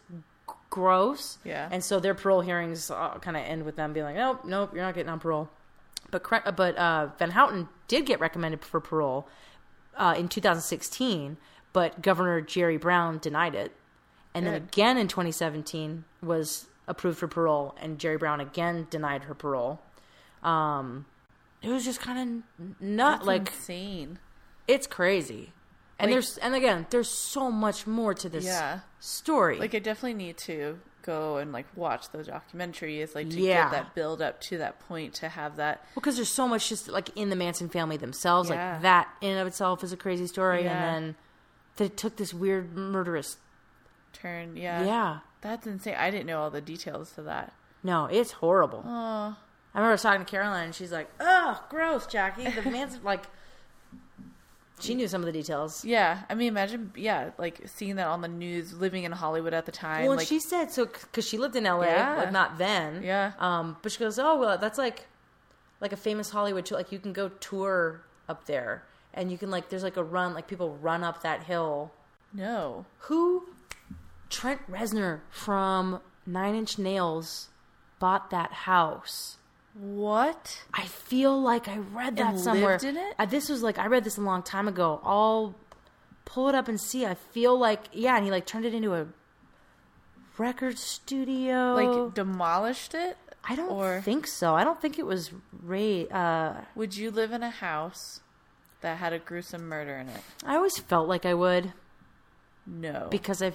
gross Yeah. and so their parole hearings uh, kind of end with them being like nope nope you're not getting on parole but Cre- but uh, van houten did get recommended for parole uh, in 2016 but Governor Jerry Brown denied it. And then Good. again in 2017 was approved for parole, and Jerry Brown again denied her parole. Um, it was just kind of not That's like insane. it's crazy. And Like- there's and again, there's so much more to this Yeah. story. Like I definitely need to go and like watch those documentaries, like to Yeah. get that build up to that point to have that. because there's so much just like in the Manson family themselves, Yeah. like that in and of itself is a crazy story, Yeah. and then that it took this weird murderous. Turn, yeah, Yeah, that's insane. I didn't know all the details to that. no, it's horrible. Oh, I remember talking to Caroline, and she's like, "Oh, gross, Jackie." The man's like, she knew some of the details. yeah. I mean, imagine, yeah, like seeing that on the news, living in Hollywood at the time. Well, like, she said so because she lived in L.A. Yeah. Like not then. Yeah. Um, but she goes, "Oh well, that's like, like a famous Hollywood tour. Like you can go tour up there, and you can like, there's like a run, like people run up that hill. no, Who? Trent Reznor from Nine Inch Nails bought that house. what? I feel like I read that And somewhere. lived in it? Uh, this was like I read this a long time ago. I'll pull it up and see. I feel like yeah, and he like turned it into a record studio. Like demolished it? I don't or- think so. I don't think it was Ray. Uh, Would you live in a house that had a gruesome murder in it? I always felt like I would No. because I.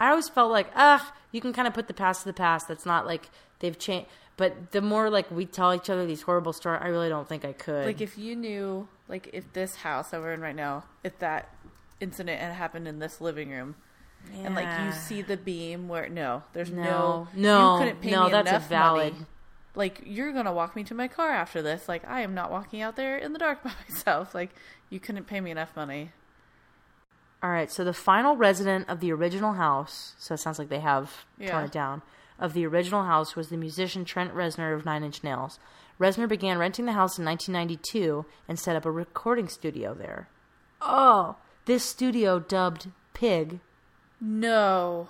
I always felt like ah, you can kind of put the past to the past. That's not like they've changed. But the more like we tell each other these horrible stories, I really don't think I could. like if you knew, like if this house that we're in right now, if that incident had happened in this living room, and like you see the beam where no, there's no, No, no, you couldn't pay no, me that's enough valid- money. Like you're gonna walk me to my car after this. Like I am not walking out there in the dark by myself. Like you couldn't pay me enough money. All right, so the final resident of the original house, so it sounds like they have torn it down, of the original house was the musician Trent Reznor of Nine Inch Nails. Reznor began renting the house in 1992 and set up a recording studio there. Oh, this studio dubbed Pig No.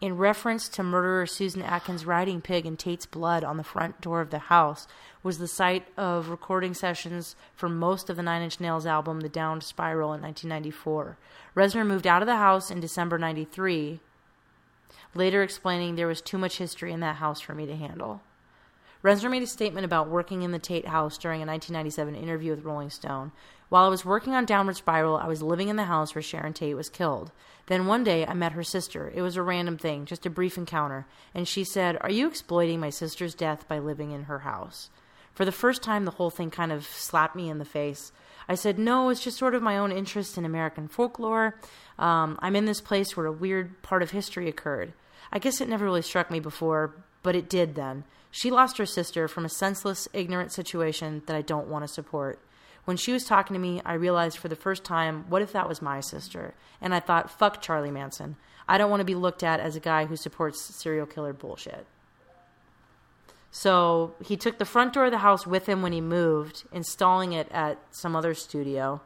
In reference to murderer Susan Atkins riding Pig in Tate's blood on the front door of the house, was the site of recording sessions for most of the Nine Inch Nails album, The Downward Spiral, in 1994. Reznor moved out of the house in December 93, later explaining there was too much history in that house for me to handle. Reznor made a statement about working in the Tate house during a 1997 interview with Rolling Stone. While I was working on Downward Spiral, I was living in the house where Sharon Tate was killed. Then one day I met her sister. It was a random thing, just a brief encounter, and she said, Are you exploiting my sister's death by living in her house? For the first time, the whole thing kind of slapped me in the face. I said, No, it's just sort of my own interest in American folklore. Um, I'm in this place where a weird part of history occurred. I guess it never really struck me before, but it did then. She lost her sister from a senseless, ignorant situation that I don't want to support. When she was talking to me, I realized for the first time, what if that was my sister? And I thought, fuck Charlie Manson. I don't want to be looked at as a guy who supports serial killer bullshit. So he took the front door of the house with him when he moved, installing it at some other studio.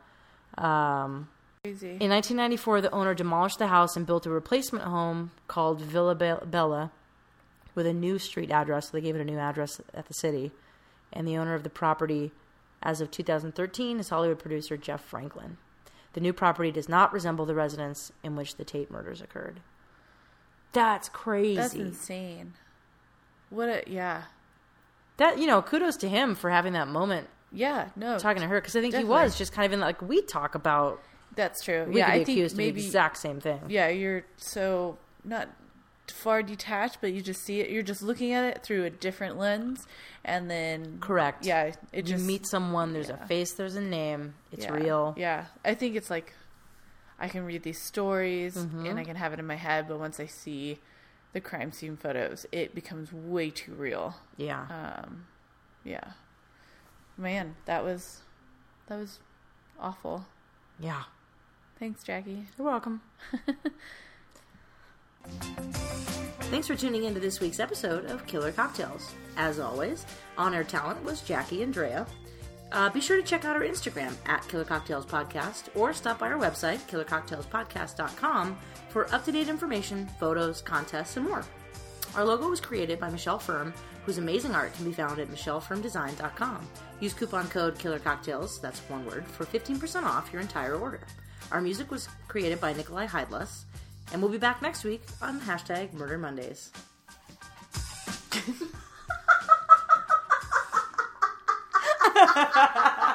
Um, Crazy. in 1994, the owner demolished the house and built a replacement home called Villa Bella with a new street address. So they gave it a new address at the city. And the owner of the property, as of 2013, is Hollywood producer Jeff Franklin. The new property does not resemble the residence in which the Tate murders occurred. That's crazy. That's insane. What a yeah. that you know, kudos to him for having that moment Yeah, no. talking to her because I think Definitely. he was just kind of in like we talk about. That's true. We yeah, could be I think accused maybe of the exact same thing. yeah, you're so not far detached, but you just see it. You're just looking at it through a different lens, and then Correct. Yeah, it you just meet someone. There's yeah. a face. There's a name. It's yeah, real. Yeah, I think it's like I can read these stories Mm-hmm. and I can have it in my head, but once I see the crime scene photos, it becomes way too real. Yeah. Um, yeah, man, that was that was awful. yeah. Thanks, Jackie. You're welcome. Thanks for tuning in to this week's episode of Killer Cocktails. As always, on air talent was Jackie and Drea. Uh, be sure to check out our Instagram at Killer Cocktails Podcast or stop by our website, killercocktailspodcast.com, for up to date information, photos, contests, and more. Our logo was created by Michelle Firm, whose amazing art can be found at michellefirmdesign.com. Use coupon code KillerCocktails, that's one word, for 15% off your entire order. Our music was created by Nikolai Heidless. And we'll be back next week on hashtag Murder Mondays.